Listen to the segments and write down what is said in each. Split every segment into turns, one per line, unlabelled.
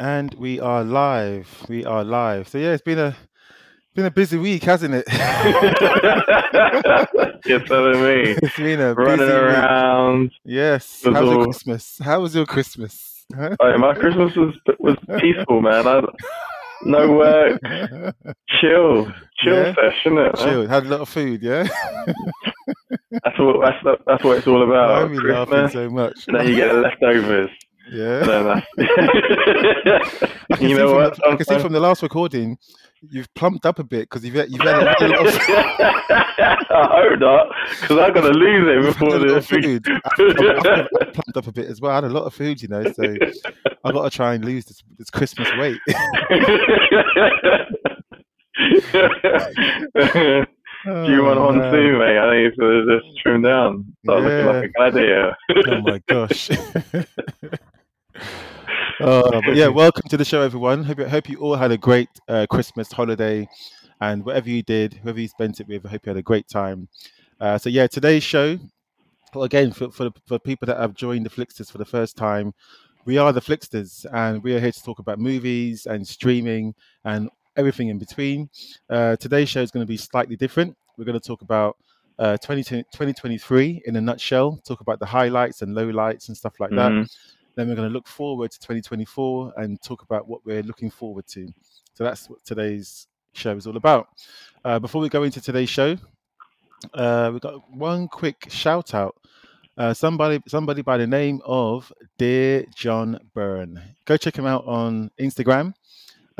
And we are live. We are live. So yeah, it's been a been a busy week, hasn't it?
You're telling me.
it's been a
Running
busy week.
around.
Yes. How was your Christmas? How was your Christmas? Huh?
Oh, my Christmas was was peaceful, man. I, no work, chill, chill
Yeah?
session. It,
Chill. Had a lot of food, yeah.
That's what that's that's what it's all
Why are
about.
we laughing so much?
and then you get the leftovers.
Yeah.
Then uh, that's
I can,
you
see
know
from
what?
The, I can see from the last recording, you've plumped up a bit because you've had, you've had a lot of,
I hope not, because I'm gonna lose it before
a lot of
this.
food. I've plumped up a bit as well. I had a lot of food, you know, so I've got to try and lose this, this Christmas weight.
Do you want
Oh,
on
man.
mate? I think it's gonna just trim down. Start looking like a gladiator.
oh my gosh. Uh, but yeah, welcome to the show, everyone. Hope, hope you all had a great uh, Christmas holiday, and whatever you did, whoever you spent it with, I hope you had a great time. Uh, so yeah, today's show, well, again for, for for people that have joined the Flixters for the first time, we are the Flixters, and we are here to talk about movies and streaming and everything in between. Uh, today's show is going to be slightly different. We're going to talk about uh, 20, 2023 in a nutshell, talk about the highlights and lowlights and stuff like that.
Mhm.
Then we're going to look forward to 2024 and talk about what we're looking forward to. So that's what today's show is all about. Uh, before we go into today's show, uh, we've got one quick shout out. Uh, somebody, somebody by the name of Dear John Byrne. Go check him out on Instagram.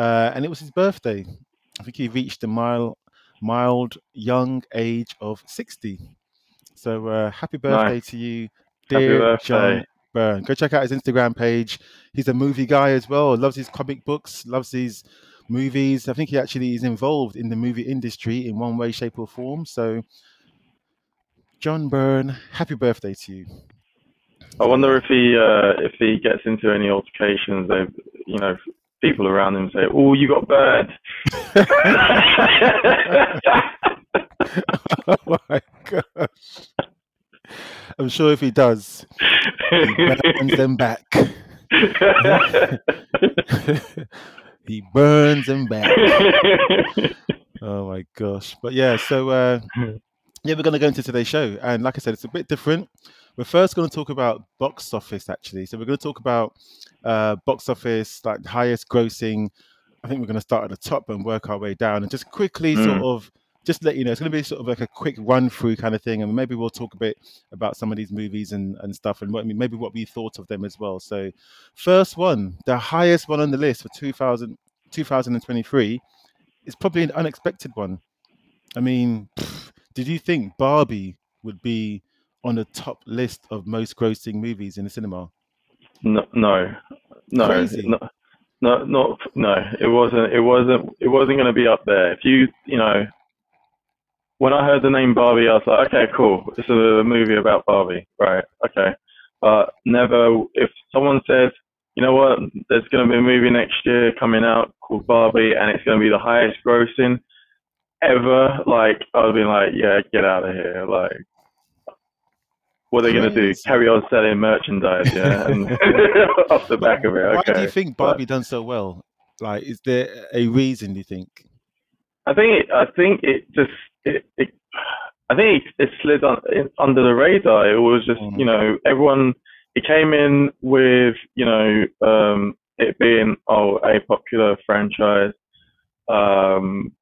Uh, and it was his birthday. I think he reached the mild, mild young age of 60. So uh, happy birthday
Nice.
to you, dear. John Byrne. Go check out his Instagram page. He's a movie guy as well. Loves his comic books. Loves his movies. I think he actually is involved in the movie industry in one way, shape, or form. So, John Byrne, happy birthday to you.
I wonder if he uh, if he gets into any altercations. You know, people around him say, "Oh, you got burned."
oh my gosh. I'm sure if he does, he burns them back. he burns them back. Oh my gosh. But yeah, so uh, yeah, we're going to go into today's show. And like I said, it's a bit different. We're first going to talk about box office, actually. So we're going to talk about uh, box office, like highest grossing. I think we're going to start at the top and work our way down and just quickly sort
Mm.
of just let you know it's going to be sort of like a quick run through kind of thing and maybe we'll talk a bit about some of these movies and, and stuff and what maybe what we thought of them as well so first one the highest one on the list for 2000, 2023 is probably an unexpected one i mean pff, did you think barbie would be on the top list of most grossing movies in the cinema
no, no, no,
Crazy.
no, no, not no. It wasn't. It wasn't. It wasn't going to be up there. If you, you know, when I heard the name Barbie, I was like, okay, cool. This is a movie about Barbie, right? Okay, but never. If someone said, you know what, there's going to be a movie next year coming out called Barbie, and it's going to be the highest grossing ever, like I would be like, yeah, get out of here, like. What are they going to do? Carry on selling merchandise, yeah, and off the back of it.
why do you think
but-
barbie done so well like is there a reason do you think
I think it, I think it just it, it I think it, it slid on, in, under the radar. It was just
Mm.
you know everyone it came in with you know um, it being oh a popular franchise, um,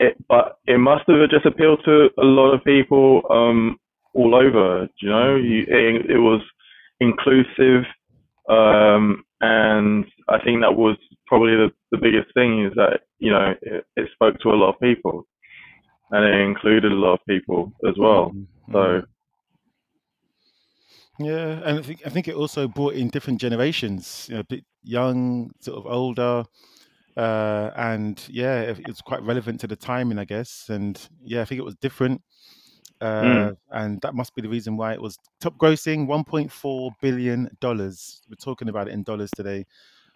it but it must have just appealed to a lot of people um, all over. You know, you, it, it was inclusive, um, and I think that was probably the, the biggest thing is that you know it, it spoke to a lot of people, and it included a lot of people as well.
Mm,
So
mm. Yeah, and I think I think it also brought in different generations, you know, a bit young, sort of older, uh, and yeah, it- it's quite relevant to the timing, I guess. And yeah, I think it was different, uh,
Mm.
and that must be the reason why it was top grossing 1.4 billion dollars. We're talking about it in dollars today.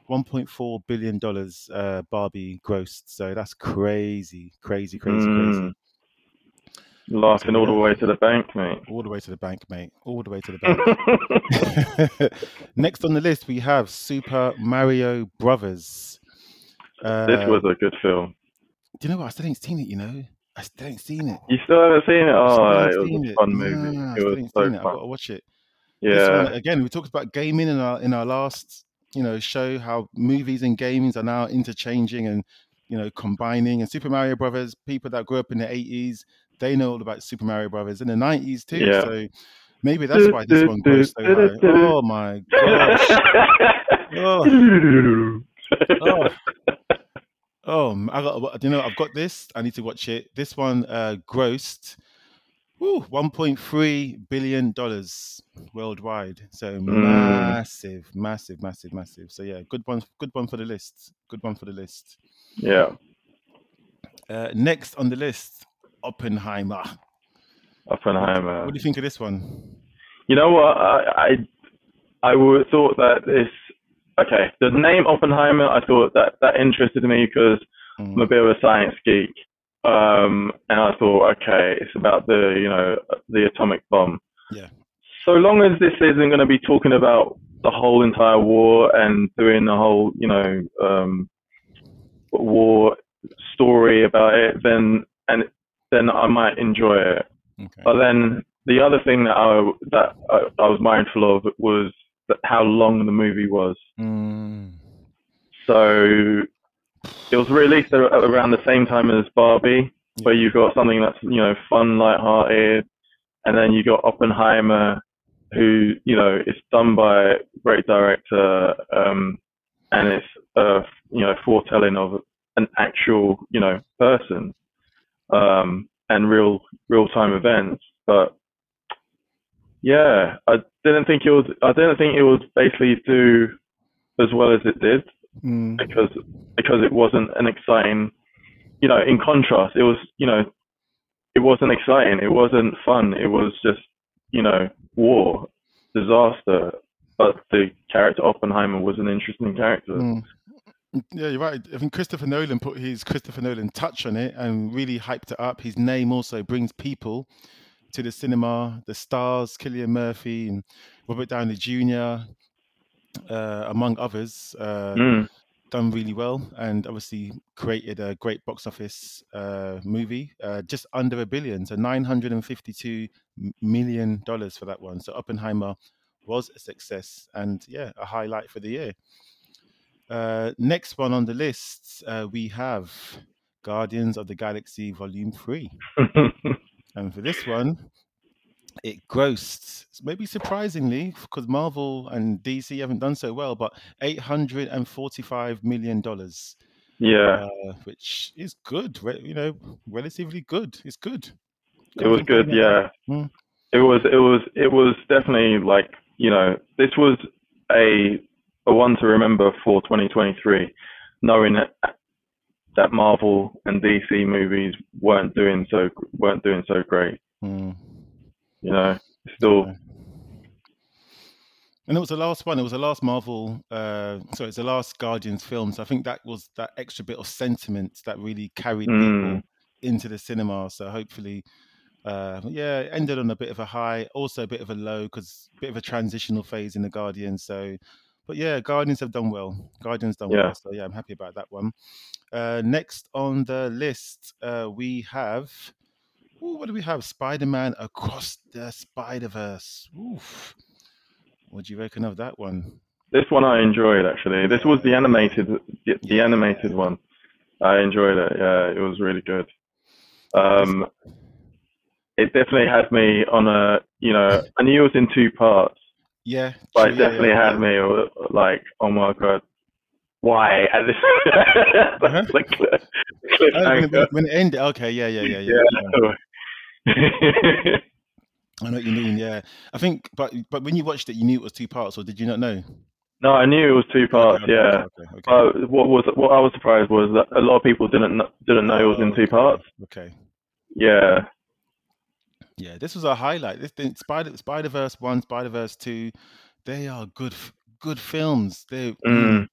1.4 billion dollars uh, Barbie grossed, so that's crazy, crazy, crazy, crazy.
Mm. Laughing all the way to the bank, mate.
All the way to the bank, mate. All the way to the bank. Next on the list, we have Super Mario Brothers.
Uh, this was a good film.
Do you know what? I still ain't seen it. You know, I still ain't seen it.
You still haven't seen it? Oh, it was a it. fun movie. Nah, it was so fun. It. I've got
to watch it.
Yeah.
One, again, we talked about gaming in our in our last you know show how movies and gaming are now interchanging and you know combining and Super Mario Brothers. People that grew up in the eighties they know all about Super Mario Brothers in the nineties too. Yeah. So maybe that's why this one goes so high. Oh my gosh! oh. oh. Oh, I got. You know, I've got this. I need to watch it. This one uh, grossed. Ooh, 1.3 billion dollars worldwide. So mm. massive, massive, massive, massive. So yeah, good one, good one for the list. Good one for the list.
Yeah.
Uh, next on the list, Oppenheimer.
Oppenheimer.
What do you think of this one?
You know what? I I, I would thought that this. Okay, the name Oppenheimer. I thought that that interested me because mm. I'm a bit of a science geek, um, and I thought, okay, it's about the you know the atomic bomb.
Yeah.
So long as this isn't going to be talking about the whole entire war and doing the whole you know um, war story about it, then and then I might enjoy it. Okay. But then the other thing that I that I, I was mindful of was that how long the movie was.
Mm.
So it was released around the same time as Barbie, where you've got something that's you know fun, light-hearted, and then you got Oppenheimer, who you know is done by a great director, um, and it's a you know foretelling of an actual you know person um, and real real time events. But yeah, I didn't think it was. I didn't think it was basically do as well as it did
mm.
because because it wasn't an exciting. You know, in contrast, it was you know, it wasn't exciting. It wasn't fun. It was just you know war, disaster. But the character Oppenheimer was an interesting character.
Mm. Yeah, you're right. I think Christopher Nolan put his Christopher Nolan touch on it and really hyped it up. His name also brings people to the cinema. The stars, Cillian Murphy and Robert Downey Jr., uh, among others, uh,
mm.
done really well and obviously created a great box office uh, movie, uh, just under a billion, so 952 million dollars for that one. So Oppenheimer was a success and yeah, a highlight for the year. Uh, next one on the list, uh, we have Guardians of the Galaxy Volume 3. and for this one, it grossed, maybe surprisingly, because Marvel and DC haven't done so well, but $845 million.
Yeah.
Uh, which is good, you know, relatively good. It's good.
It was good, yeah. Hmm. It was, it was, it was definitely like, you know, this was a a one to remember for 2023, knowing that Marvel and DC movies weren't doing so weren't doing so great.
Mm.
You know, still.
And it was the last one. It was the last Marvel. Uh, so it's the last Guardians film. So I think that was that extra bit of sentiment that really carried mm. people into the cinema. So hopefully, uh, yeah, it ended on a bit of a high, also a bit of a low because bit of a transitional phase in the Guardians. So but yeah, Guardians have done well. Guardians done yeah. well. So yeah, I'm happy about that one. Uh, next on the list, uh, we have. Ooh, what do we have? Spider-Man across the Spider-Verse. Oof. What do you reckon of that one?
This one I enjoyed actually. This was the animated, the, the animated one. I enjoyed it. Yeah, it was really good. Um, it definitely had me on a, you know, I knew it was in two parts,
yeah,
but it definitely yeah, yeah. had me like, oh my god, why? And this, uh-huh.
like oh, when, it ended, okay, yeah, yeah, yeah, yeah. yeah. I know what you mean. Yeah, I think, but but when you watched it, you knew it was two parts, or did you not know?
No, I knew it was two parts. Okay, yeah. Okay, okay, but what was what I was surprised was that a lot of people didn't didn't know it was in two parts.
Okay.
Yeah.
Yeah, this was a highlight. This thing, Spider Spider Verse one, Spider Verse two, they are good good films. They
mm.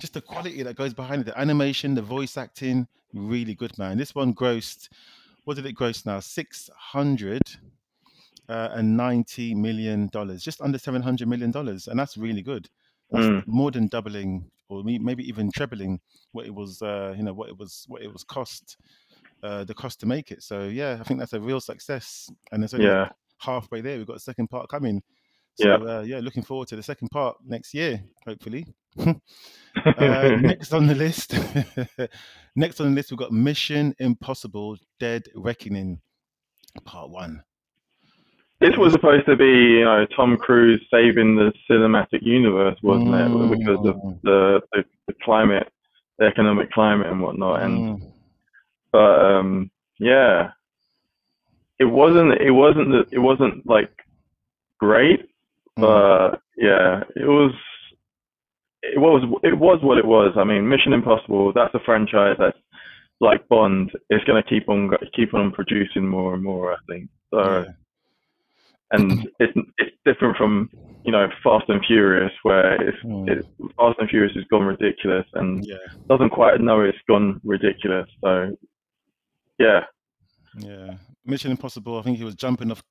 just the quality that goes behind it, the animation, the voice acting, really good, man. This one grossed what did it gross now? Six hundred uh, and ninety million dollars, just under seven hundred million dollars, and that's really good. That's
Mm.
more than doubling, or maybe even trebling what it was. Uh, you know what it was, what it was cost, uh, the cost to make it. So yeah, I think that's a real success, and it's only
Yeah.
halfway there. We've got a second part coming. So
Yeah.
uh, yeah, looking forward to the second part next year, hopefully. Uh, next on the list, next on the list, we've got Mission Impossible: Dead Reckoning, Part One.
This was supposed to be, you know, Tom Cruise saving the cinematic universe, wasn't it? Because of
Mm,
the, the the climate, the economic climate and whatnot. And
mm,
but um, yeah, it wasn't. It wasn't. It wasn't like great,
mm,
but yeah, it was. It was. It was what it was. I mean, Mission Impossible. That's a franchise that's like Bond. It's gonna keep on keep on producing more and more. I think. So.
yeah,
and it's it's different from you know Fast and Furious, where it's
mm,
it, Fast and Furious has gone ridiculous and
yeah,
doesn't quite know it's gone ridiculous. So yeah,
yeah. Mission Impossible. I think he was jumping off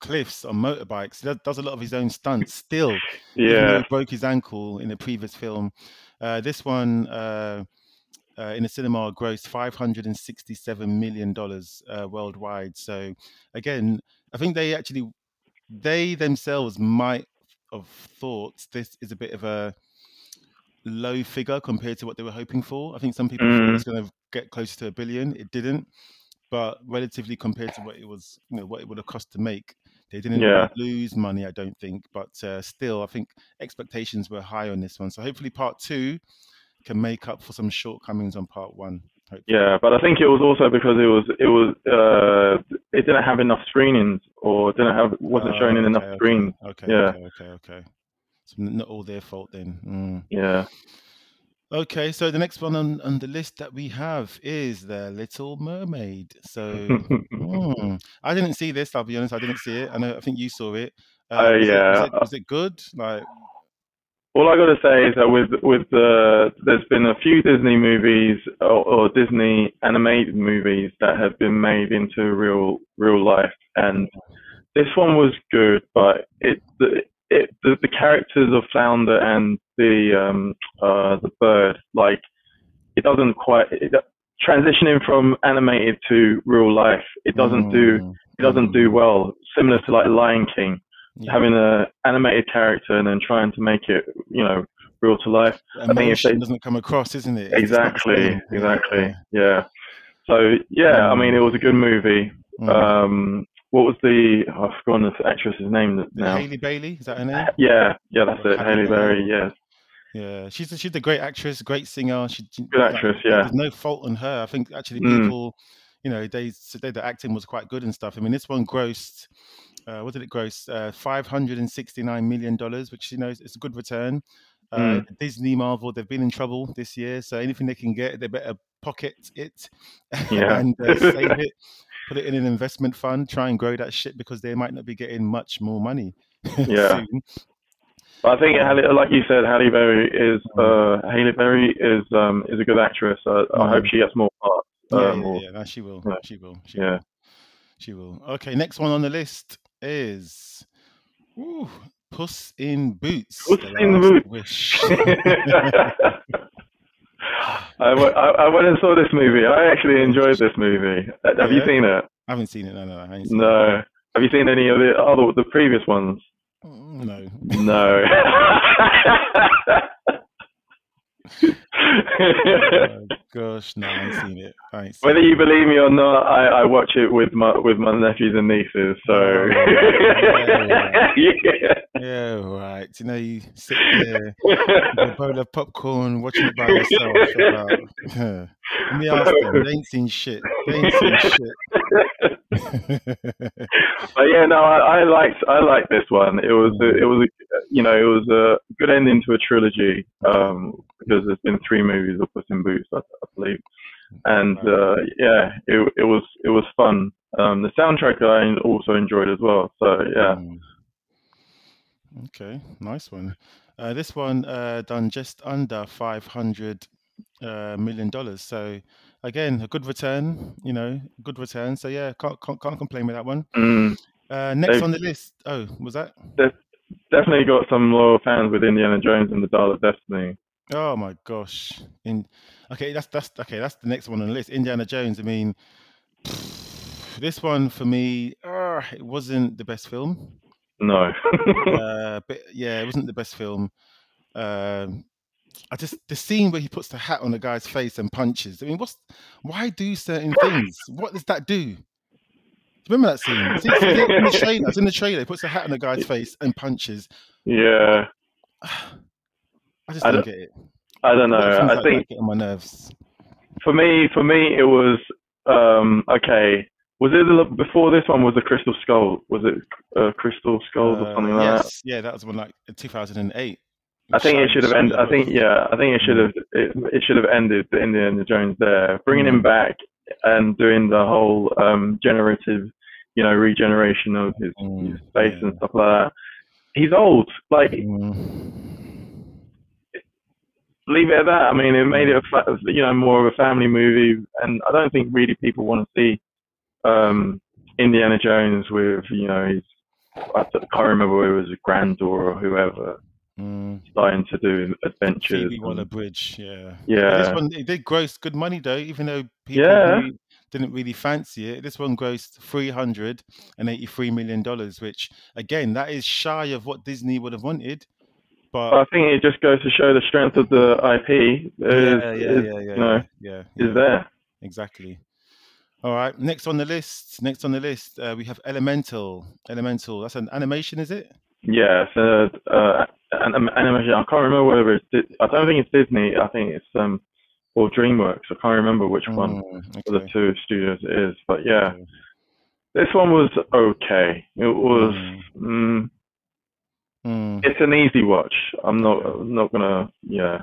cliffs on motorbikes. He does, does a lot of his own stunts still.
yeah,
he broke his ankle in a previous film. Uh, this one uh, uh, in the cinema grossed 567 million dollars uh, worldwide. So again, I think they actually they themselves might have thought this is a bit of a low figure compared to what they were hoping for. I think some people thought it was going to get closer to a billion. It didn't, but relatively compared to what it was, you know, what it would have cost to make, they didn't
Yeah.
lose money. I don't think, but uh, still, I think expectations were high on this one. So hopefully, part two can make up for some shortcomings on part one. Hopefully.
yeah. But I think it was also because it was it was uh it didn't have enough screenings or didn't have wasn't
Oh,
showing in enough
okay, okay,
screens.
Okay,
Yeah.
okay, okay, okay. So n- not all their fault then. Mm.
Yeah,
Okay, so the next one on, on the list that we have is the Little Mermaid. So mm, I didn't see this. I'll be honest, I didn't see it. I know. I think you saw it. Uh,
Oh,
was it-
yeah.
was it, was it good? Like,
All I got to say is that with with the there's been a few Disney movies or, or Disney animated movies that have been made into real real life, and this one was good, but it it the, the characters of Flounder and the um uh the bird like it doesn't quite it, transitioning from animated to real life it doesn't do
mm,
it doesn't do well similar to like Lion King
yeah.
having a animated character and then trying to make it, you know, real to life.
The
think if they-
doesn't come across, isn't it?
Exactly. Exactly. Yeah. So yeah, I mean, it was a good movie.
Mm.
Um, what was the? oh, I've forgotten the actress's name now.
Halle Bailey, is that her name?
Yeah, yeah, that's it. Haley Berry. Yes,
Yeah, she's a, she's a great actress, great singer. She,
good
like,
actress. Yeah,
there's no fault on her. I think actually
Mm.
people, you know, they said the acting was quite good and stuff. I mean, this one grossed, uh, what did it gross? Uh, Five hundred and sixty nine million dollars, which you know it's a good return. Uh,
Mm.
Disney, Marvel, they've been in trouble this year, so anything they can get, they better pocket it
Yeah.
and uh, save it, put it in an investment fund, try and grow that shit because they might not be getting much more money.
Yeah. but I think Halle, like you said, Halle Berry is uh, Haley Berry is um is a good actress. Uh, I hope
Mm.
she gets more parts.
Yeah,
Um,
yeah, yeah, no, she will.
yeah.
She will. She
yeah.
will. She will. Okay, next one on the list is ooh, Puss in Boots.
Puss
The
in Boots.
Wish.
I, w- I, I went and saw this movie. I actually enjoyed this movie. Uh, Have you seen it?
I haven't seen it. No, no, no. I ain't seen
No. Have you seen any of the other the previous ones?
Mm, No.
No.
oh, gosh, no, I ain't seen it. I seen
Whether
it.
you believe me or not, I, I watch it with my with my nephews and nieces. So
Oh, yeah. You know, you sit there with a bowl of popcorn, watching it by yourself. About, Let me ask them. They ain't seen shit. They ain't seen shit.
But yeah, no, I, I liked I liked this one. It was a, it was a, you know it was a good ending to a trilogy um, because there's been three movies of Puss in Boots, I, I believe, and uh, yeah, it it was it was fun. Um, the soundtrack I also enjoyed as well. So yeah,
Mm. Okay, nice one. Uh, this one uh, done just under five hundred uh, million dollars. So again, a good return. You know, good return. So yeah, can't can't, can't complain with that one.
Mm.
Uh, next
They've-
on the list. Oh, was that?
Definitely got some loyal fans with Indiana Jones and the Dial of Destiny.
Oh my gosh! In okay, that's that's okay. That's the next one on the list. Indiana Jones. I mean, this one for me, uh, it wasn't the best film.
No.
uh, but yeah, it wasn't the best film. Um, I just the scene where he puts the hat on the guy's face and punches. I mean, what's why do certain things? What does that do? Remember that scene? It's, it's in the trailer. It's in the trailer. He puts a hat on the guy's face and punches.
yeah.
I just
I
don't
don't-
get it.
I don't know. I
like
think
on my nerves.
for me, for me, it was um, okay. Was it the, before this one? Was the Crystal Skull? Was it uh, Crystal Skulls or
Uh,
something like that?
yes, yeah, that was one like 2008.
I think it should have ended. I think yeah. I think it should have. It, it should have ended the Indiana Jones there, bringing him
Mm.
back and doing the whole um, generative, you know, regeneration of his,
Mm,
his face
yeah.
and stuff like that. He's old. Like
Mm.
leave it at that. I mean, it made it a you know more of a family movie, and I don't think really people want to see um, Indiana Jones with you know his. I can't remember whether it was a granddaughter or whoever
Mm.
starting to do adventures.
Phoebe
and-
Waller-Bridge, yeah.
Yeah.
This one it did gross good money though, even though people
Yeah.
really didn't really fancy it. This one grossed three hundred and eighty-three million dollars, which again, that is shy of what Disney would have wanted. But
I think it just goes to show the strength of the IP is,
yeah, yeah,
is,
yeah, yeah,
you know,
yeah, yeah,
is there.
exactly. All right, next on the list. Next on the list, uh, we have Elemental. Elemental. That's an animation, is it?
Yeah, so uh, an, an animation. I can't remember whether it's. Di- I don't think it's Disney. I think it's um, or DreamWorks. I can't remember which one
Mm,
of the two studios it is. But yeah,
Okay.
this one was okay. It was.
Mm.
Mm,
Mm,
it's an easy watch. I'm not. I'm not gonna. Yeah.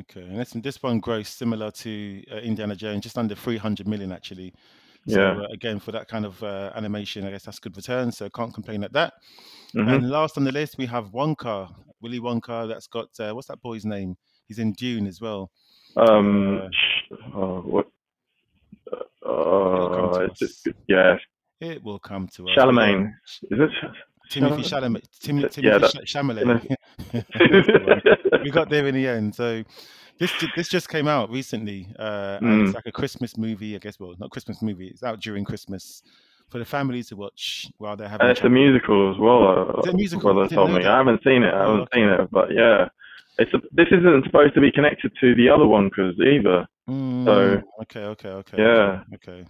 Okay, and this this one grossed similar to uh, Indiana Jones, just under three hundred million actually. So
Yeah.
uh, again, for that kind of uh, animation, I guess that's good return. So can't complain at that.
hmm
And last on the list, we have Wonka, Willy Wonka. That's got uh, what's that boy's name? He's in Dune as well.
Um.
uh,
oh, what? Uh,
to
yeah.
It will come to us.
Charlemagne. Is it?
Timothée
Chalamet?
Tim,
Yeah,
Timothée
that-
Chalamet. The we got there in the end. So this this just came out recently, uh, and
Mm.
it's like a Christmas movie. I guess. Well, not Christmas movie. It's out during Christmas for the family to watch while they're having.
And it's a
chocolate.
musical as well. uh,
Is it a musical?
Brother told me.
that.
I haven't seen it. I
Oh,
haven't
okay.
seen it, but yeah, it's a, this isn't supposed to be connected to the other one because either.
Mm, okay, okay, okay.
Yeah.
Okay, okay.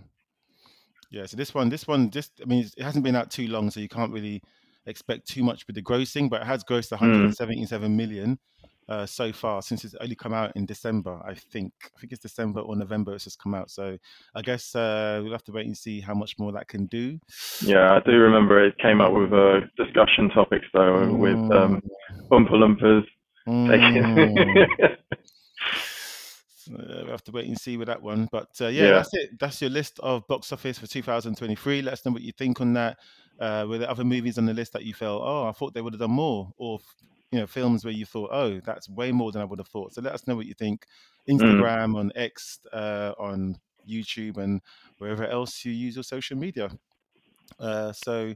Yeah. So this one, this one, just I mean, it hasn't been out too long, so you can't really expect too much with the grossing, but it has grossed
Mm.
177 million uh, so far since it's only come out in December. I think. I think it's December or November. It's just come out. So I guess uh, we'll have to wait and see how much more that can do.
Yeah, I do remember it came up with uh, discussion topics though with um, Oompa Loompas.
Mm. Uh, we'll have to wait and see with that one. But uh, yeah,
Yeah.
that's it. That's your list of box office for 2023. Let us know what you think on that. Uh, were there other movies on the list that you felt, oh, I thought they would have done more, or you know, films where you thought, oh, that's way more than I would have thought. So let us know what you think. Instagram, on X, uh, on YouTube, and wherever else you use your social media. Uh, so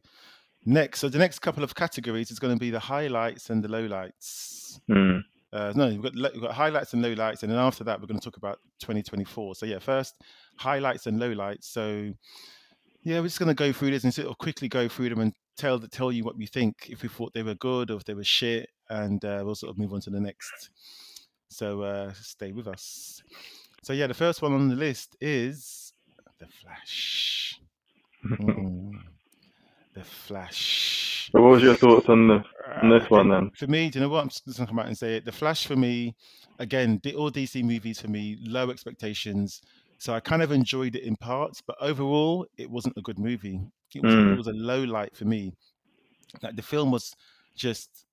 next, so the next couple of categories is going to be the highlights and the lowlights.
Hmm.
Uh, no, we've got, we've got highlights and lowlights, and then after that, we're going to talk about 2024. So yeah, first highlights and lowlights. So yeah, we're just going to go through this and sort of quickly go through them and tell tell you what we think if we thought they were good or if they were shit, and uh, we'll sort of move on to the next. So uh, stay with us. So yeah, the first one on the list is the Flash. Mm. the Flash.
What was your thoughts on the on
Uh,
this one then?
for me, do you know what? I'm just going to come out and say it. The Flash for me, again, the, all DC movies for me, low expectations. So I kind of enjoyed it in parts, but overall, it wasn't a good movie. It was,
Mm.
it was a low light for me. Like the film was just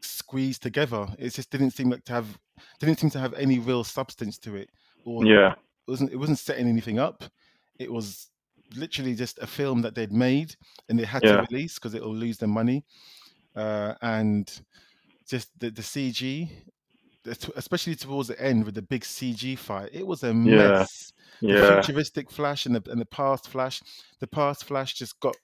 squeezed together. It just didn't seem like to have didn't seem to have any real substance to it, or
Yeah.
it wasn't it wasn't setting anything up. It was literally just a film that they'd made and they had
Yeah.
to release because it'll lose them money. Uh, and just the, the CG especially towards the end with the big CG fight. It was a mess.
Yeah.
The futuristic Flash and the and the past Flash, the past Flash just got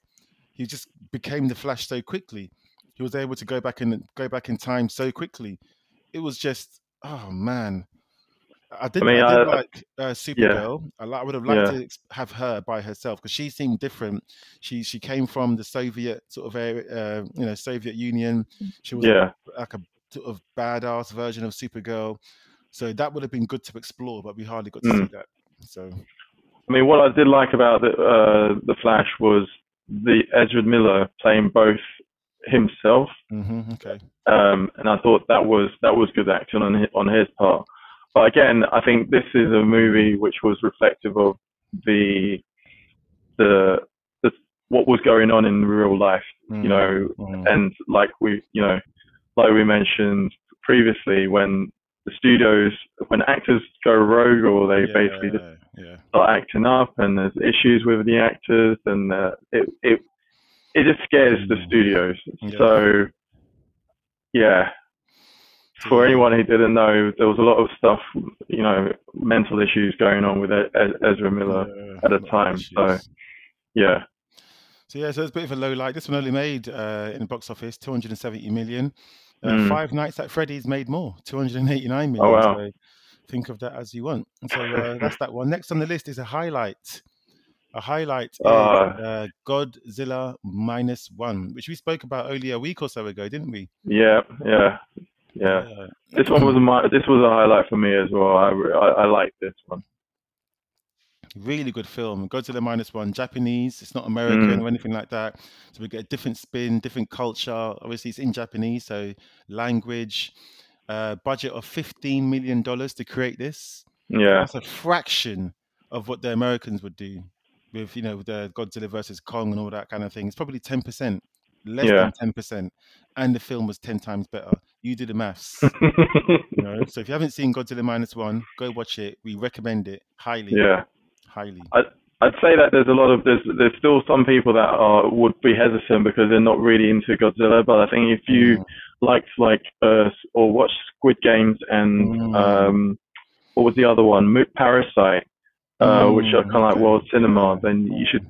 he just became the Flash so quickly. He was able to go back and go back in time so quickly. It was just oh man. I did. I,
mean,
did
I-
like uh, Supergirl. I, I would have liked
Yeah.
to have her by herself because she seemed different. She she came from the Soviet sort of area, uh, you know, Soviet Union. She was
Yeah.
like a sort of badass version of Supergirl. So that would have been good to explore, but we hardly got to see
Mm.
that. So
I mean, what I did like about the uh, the Flash was the Ezra Miller playing both himself,
hmm okay,
um, and I thought that was that was good acting on his, on his part. But again, I think this is a movie which was reflective of the the, the what was going on in real life, you know,
Mhm.
and like we, you know, like we mentioned previously, when the studios, when actors go rogue or they
yeah,
basically just
yeah,
start acting up and there's issues with the actors and uh, it it it just scares the
Mm.
studios.
Yeah.
So yeah, for anyone who didn't know, there was a lot of stuff, you know, mental issues going on with Ezra Miller.
Yeah,
at the time, so- Yeah,
So yeah, so it's a bit of a low light. This one only made uh, in the box office 270 million. Uh,
Mm.
Five Nights at Freddy's made more, 289 million.
Oh, wow.
So think of that as you want. So uh, that's that one. Next on the list is a highlight. A highlight is
Ah.
uh, Godzilla minus one, which we spoke about only a week or so ago, didn't we?
yeah, yeah, yeah.
Uh,
This one was my this was a highlight for me as well. I I, I like this one.
Really good film. Godzilla minus one, Japanese. It's not American
Mm.
or anything like that. So we get a different spin, different culture. Obviously, it's in Japanese, so language. Uh, budget of fifteen million dollars to create this.
Yeah,
That's a fraction of what the Americans would do with you know the Godzilla versus Kong and all that kind of thing. It's probably ten percent, less
Yeah.
than ten percent, and the film was ten times better. You do the maths. you know? So if you haven't seen Godzilla minus one, go watch it. We recommend it highly.
yeah.
Highly.
I'd say that there's a lot of there's there's still some people that are would be hesitant because they're not really into Godzilla. But I think if you
Mm.
liked like uh or watched Squid Games and
Mm.
um what was the other one Parasite, uh, which are
Mm,
kind of like world cinema, then you should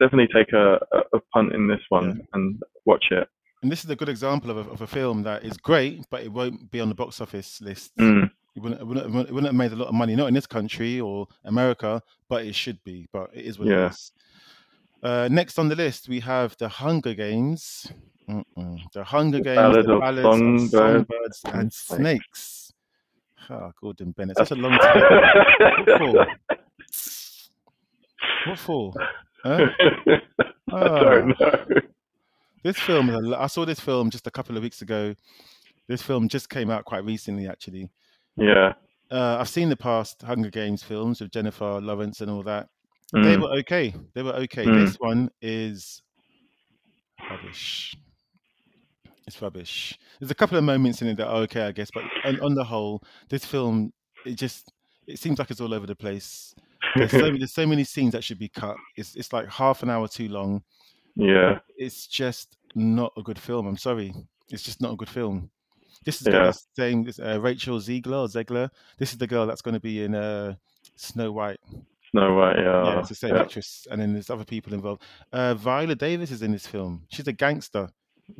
definitely take a, a a punt in this one
Yeah.
and watch it.
And this is a good example of a, of a film that is great, but it won't be on the box office list.
Mm.
It, wouldn't, it, wouldn't, it wouldn't- have made a lot of money, not in this country or America, but it should be. But it is what
Yeah.
it is. Uh, next on the list, we have The Hunger Games. Mm-mm. The Hunger Games,
Ballad
The
of
Ballads
Songbirds
Songbirds and Snakes. Ah, Gordon Bennett. That's a long time. What for? What for? Huh?
I don't know.
This film, is a lo- I saw this film just a couple of weeks ago. This film just came out quite recently, actually.
Yeah.
Uh, I've seen the past Hunger Games films with Jennifer Lawrence and all that. They
Mm.
were okay. They were okay.
Mm.
This one is rubbish. It's rubbish. There's a couple of moments in it that are okay, I guess, but on, on the whole, this film it just it seems like it's all over the place. There's so, there's so many scenes that should be cut. It's it's like half an hour too long.
yeah.
It's just not a good film. I'm sorry. It's just not a good film. This is
Yeah.
the same this, uh, Rachel Ziegler or Zegler. This is the girl that's going to be in uh, Snow White.
Snow White. Yeah.
yeah, it's the same
yeah.
actress, and then there's other people involved. Uh, Viola Davis is in this film. She's a gangster.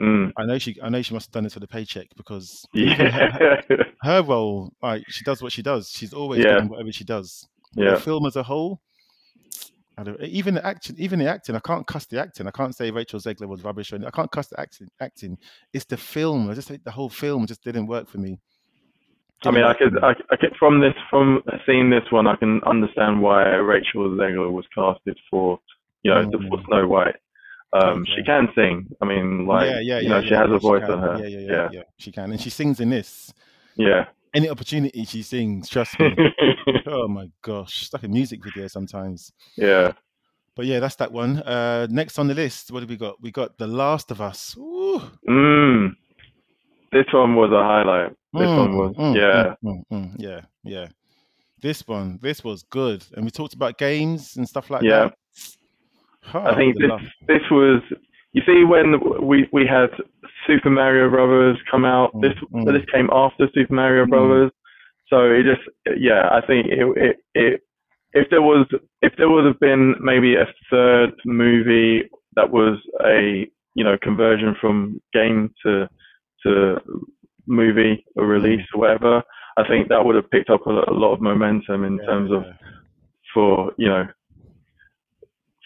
Mm.
I know she. I know she must have done this for the paycheck because even her,
Yeah.
her role, like she does what she does. She's always
Yeah.
doing whatever she does.
Yeah.
The film as a whole, don't, even the action, even the acting. I can't cuss the acting. I can't say Rachel Zegler was rubbish. Or anything. I can't cuss the acting. Acting. It's the film. I just think the whole film just didn't work for me.
I
Didn't
mean, I could,
me.
I, I could, from this, from seeing this one, I can understand why Rachel Zegler was casted for, you know, the, for
Mm.
Snow White. Um,
Okay.
she can sing. I mean, like,
yeah, yeah,
you know,
yeah,
she has
yeah,
a voice on her.
Yeah, yeah, yeah,
Yeah.
yeah. She can, and she sings in this.
Yeah.
Any opportunity she sings, trust me. oh my gosh, it's like a music video sometimes.
yeah.
But yeah, that's that one. Uh, next on the list, what have we got? We got The Last of Us. Ooh.
Mm. This one was a highlight. This one
Mm,
was,
mm,
yeah.
mm, mm, mm, yeah, yeah. This one, this was good, and we talked about games and stuff like
Yeah.
that.
I
Oh,
think this, this was, you see, when we, we had Super Mario Brothers come out.
Mm,
This
mm.
this came after Super Mario
Mm.
Brothers, so it just yeah. I think it, it it if there was if there would have been maybe a third movie that was a you know conversion from game to to movie or release or whatever, I think that would have picked up a, a lot of momentum in terms of for you know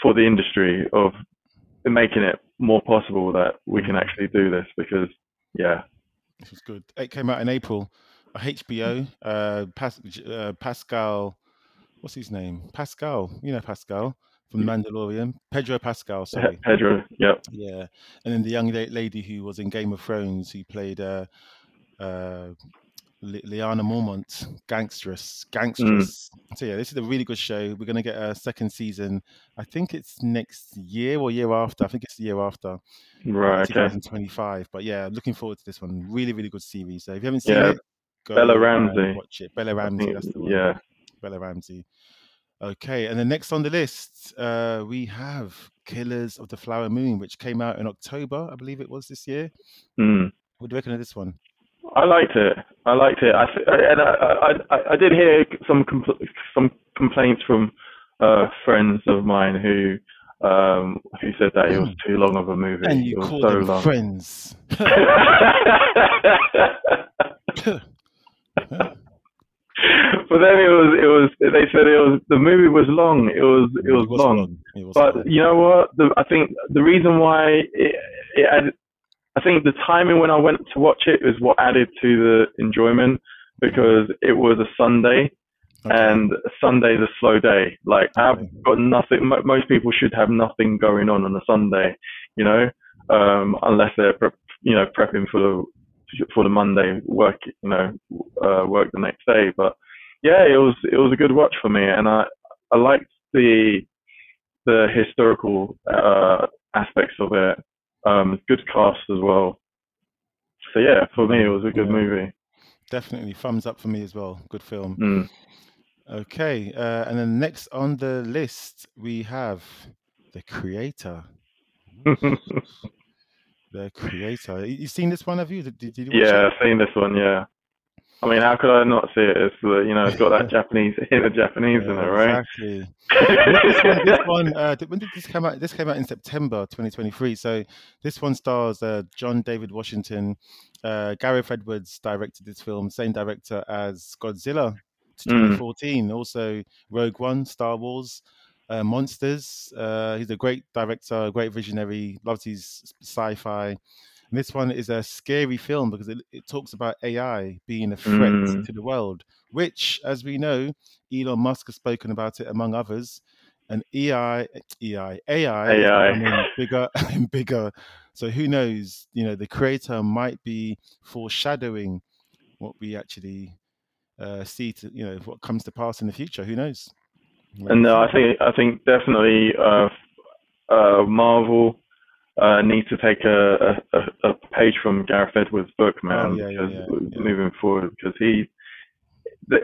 for the industry of making it more possible that we can actually do this because yeah
This was good. It came out in April. Uh, HBO. Uh, Pas- uh, Pascal. What's his name? Pascal. You know Pascal from The Mandalorian. Pedro Pascal. Sorry.
Pedro yep
Yeah, and then the young lady who was in Game of Thrones, who played uh, uh, Li- Lyanna Mormont, gangstress, gangstress. So yeah, this is a really good show. We're gonna get a second season. I think it's next year or year after. I think it's the year after,
right okay
2025. But yeah, looking forward to this one. Really, really good series. So if you haven't seen
Yeah,
it, go
Bella Ramsey.
watch it. Bella Ramsey,
think-
that's the one.
yeah
Bella Ramsey. Okay, and then next on the list, uh, we have Killers of the Flower Moon, which came out in October, I believe it was this year.
mm.
What do you reckon of this one?
I liked it. I liked it. I th- and I I, I, I did hear some compl- some complaints from uh, friends of mine who um, who said that it was too long of a movie.
And you
it was
call
so
them
long.
friends.
but then it was it was they said it was the movie was long. It was it was, long.
It was
But
long.
you know what? The, I think the reason why it, it I think the timing when I went to watch it was what added to the enjoyment because it was a Sunday
Okay.
and Sunday's a slow day. Like I've got nothing. mo- Most people should have nothing going on on a Sunday, you know, um, unless they're prep, you know prepping for the for the Monday work, you know, uh, work the next day. But yeah, it was it was a good watch for me, and I I liked the the historical uh, aspects of it. Um, good cast as well. So yeah, for me it was a good
Yeah.
movie.
Definitely thumbs up for me as well. Good film.
Mm.
Okay, uh, and then next on the list we have the creator. The creator. You seen this one? Have you? Did, did you watch
yeah? I've seen this one. Yeah, I mean, how could I not see it? It's uh, you know, it's got that Japanese hint of Japanese in it, right?
Exactly. this one, this one uh, when did this come out? This came out in September 2023. So this one stars uh, John David Washington. Uh, Gareth Edwards directed this film, same director as Godzilla
Mm.
2014. Also Rogue One, Star Wars, uh, Monsters. Uh, he's a great director, a great visionary. Loves his sci-fi. And this one is a scary film because it, it talks about AI being a threat
Mm.
to the world, which, as we know, Elon Musk has spoken about it among others. And EI, EI, AI,
AI.
becoming bigger and bigger. So who knows? You know, the creator might be foreshadowing what we actually uh, see to you know what comes to pass in the future. Who knows?
And uh, I think I think definitely uh, uh, Marvel uh, needs to take a, a, a- page from Gareth Edwards' book, man,
Oh, yeah,
because
yeah, yeah.
moving forward, because he,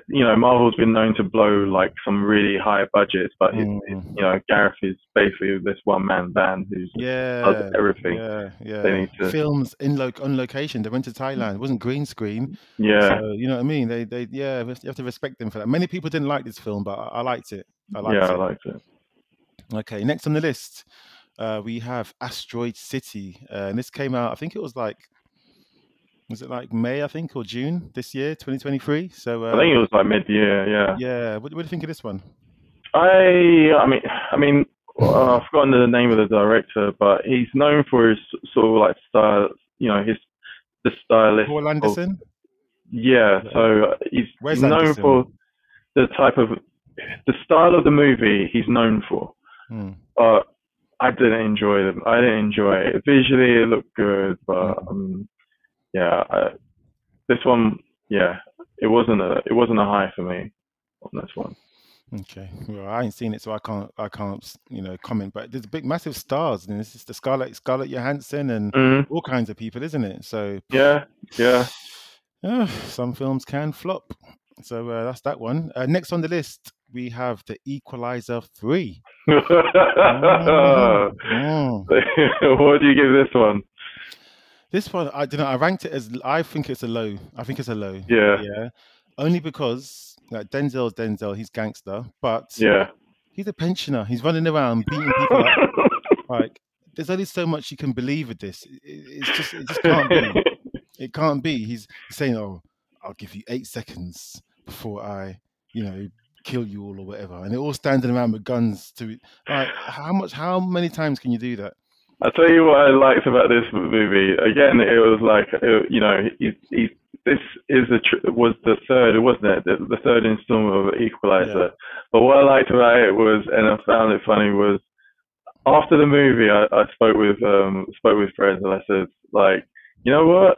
you know, Marvel's been known to blow like some really high budgets, but his,
Mm.
you know, Gareth is basically this one-man band who's
yeah,
everything.
Yeah, yeah.
They need to-
Films in lo- on location. They went to Thailand. It wasn't green screen.
yeah,
So you know what I mean? They, they, yeah. You have to respect them for that. Many people didn't like this film, but I, I liked it. I liked
yeah, I liked it.
Okay, next on the list, uh, we have Asteroid City, uh, and this came out. I think it was like, was it like May? I think or June this year, 2023. So uh,
I think it was like mid-year, yeah.
yeah. What, what do you think of this one?
I, I mean, I mean, uh, I've forgotten the name of the director, but he's known for his sort of like style, you know, his the stylist.
Paul
of-
Anderson.
yeah, so uh, he's,
Where's
known
Anderson?
for the type of the style of the movie he's known for.
Hmm.
But I didn't enjoy them. I didn't enjoy it. Visually, it looked good, but um, yeah, I, this one, yeah, it wasn't a it wasn't a high for me on this one.
Okay. Well, I ain't seen it, so I can't. I can't. You know, comment. But there's big, massive stars, and this is the Scarlett Scarlett Johansson and
Mm,
all kinds of people, isn't it? So
yeah, yeah.
uh, some films can flop. So uh, that's that one. Uh, next on the list, we have The Equalizer Three. Mm, mm.
what do you give this one?
This one, I don't know. I ranked it as I think it's a low. I think it's a low.
Yeah.
Yeah. Only because like Denzel's Denzel, he's gangster, but
Yeah.
he's a pensioner. He's running around beating people up. Like, there's only so much you can believe with this. It- It's just, it just can't be. It can't be. He's saying, "Oh, I'll give you eight seconds before I, you know, kill you all or whatever," and they're all standing around with guns. To like, how much? How many times can you do that?
I'll tell you what I liked about this movie. Again, it was like, uh, you know, he, he, this is a tr- was the third, wasn't it? The, the third installment of Equalizer. But what I liked about it was, and I found it funny, was after the movie, I, I spoke with um spoke with friends, and I said, like, you know what?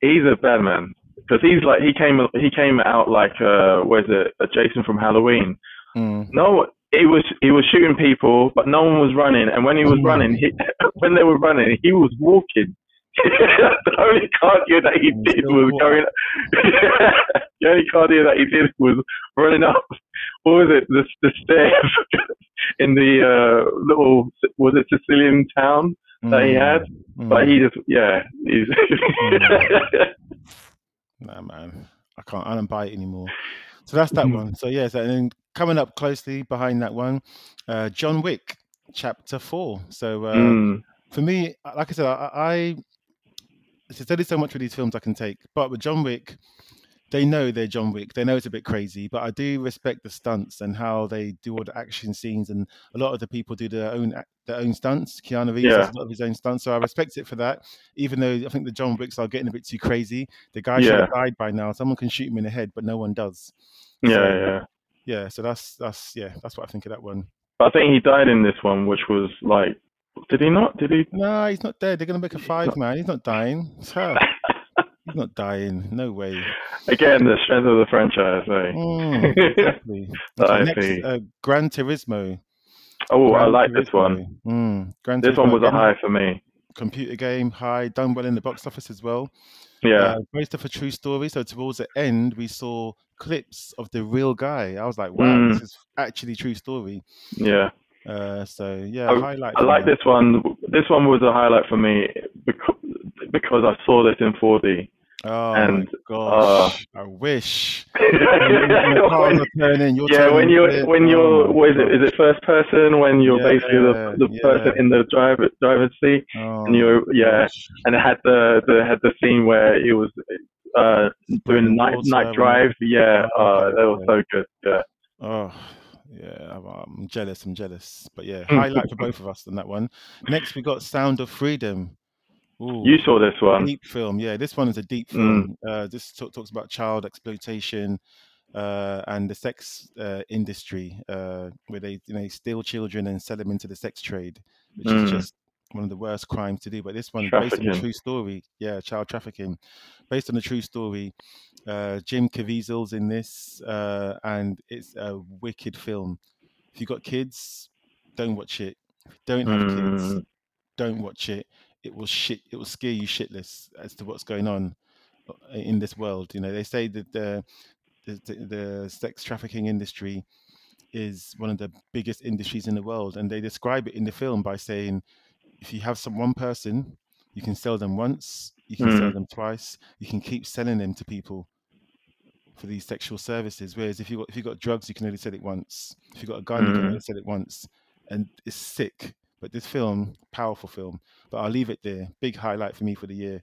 He's a bad man because he's like he came he came out like uh, it? A Jason from Halloween.
Mm.
No, he was he was shooting people, but no one was running. And when he was
Mm.
running, he, when they were running, he was walking. the only cardio that he
Mm,
did was going. the only cardio that he did was running up. What was it? The the stairs in the uh, little was it Sicilian town that he had?
Mm.
But he just yeah. He's
Nah, man, I can't. I don't buy it anymore. So that's that
Mhm.
one. So yeah, so, and then coming up closely behind that one, uh, John Wick, Chapter Four. So uh,
Mm,
for me, like I said, I, I there's only so much with these films I can take. But with John Wick, they know they're John Wick. They know it's a bit crazy, but I do respect the stunts and how they do all the action scenes. And a lot of the people do their own their own stunts. Keanu Reeves
Yeah.
does a lot of his own stunts, so I respect it for that. Even though I think the John Wicks are getting a bit too crazy. The guy should have died by now. Someone can shoot him in the head, but no one does.
yeah,
So-
yeah.
Yeah, so that's that's yeah, that's what I think of that one.
But I think he died in this one, which was like, did he not? Did he?
No, he's not dead. They're gonna make a five, man. He's not dying. It's her. He's not dying. No way.
Again, the strength of the franchise. Eh?
Mm, exactly.
I
next, uh, Gran Turismo.
Oh, I
Gran
like this one.
Turismo. Mm, Gran
This one
Turismo
was a high for me.
Computer game, high, done well in the box office as well.
Yeah,
Uh, based off a true story. So towards the end, we saw clips of the real guy. I was like, wow, this
Mm.
is actually true story.
yeah.
Uh, so yeah,
I-
highlight.
I like this one. This one was a highlight for me because because I saw this in 4D.
Oh
and,
my gosh, I wish. When the cars
When-
turning,
yeah, when you're
it.
when
Oh
you're
my
what is it? Is it first person when you're basically the the
Yeah,
person in the driver driver's seat
Oh
and you're yeah,
gosh.
and it had the the had the scene where he was uh doing night night drive. Yeah,
Oh,
uh, that was so good. Yeah.
Oh, yeah, I'm, I'm jealous. I'm jealous. But yeah,
Hmm.
highlight for both of us on that one. Next, we got Sound of Freedom. Ooh,
You saw this one.
deep film. Yeah, this one is a deep
Mm.
film. Uh, this talk, talks about child exploitation uh, and the sex uh, industry, uh, where they you know steal children and sell them into the sex trade, which is
Mm.
just one of the worst crimes to do. But this one, based on a true story, yeah, child trafficking, based on a true story. Uh, Jim Caviezel's in this, uh, and it's a wicked film. If you've got kids, don't watch it. If you don't have kids,
Mm.
don't watch it. It will shit. It will scare you shitless as to what's going on uh, in this world. You know, they say that the the, the, sex trafficking industry is one of the biggest industries in the world, and they describe it in the film by saying, if you have some one person, you can sell them once, you can sell
Mm.
them twice, you can keep selling them to people for these sexual services. Whereas if you got if you got drugs, you can only sell it once. If you got a gun, you can
Mm.
only sell it once, and it's sick. But this film, powerful film. But I'll leave it there. Big highlight for me for the year.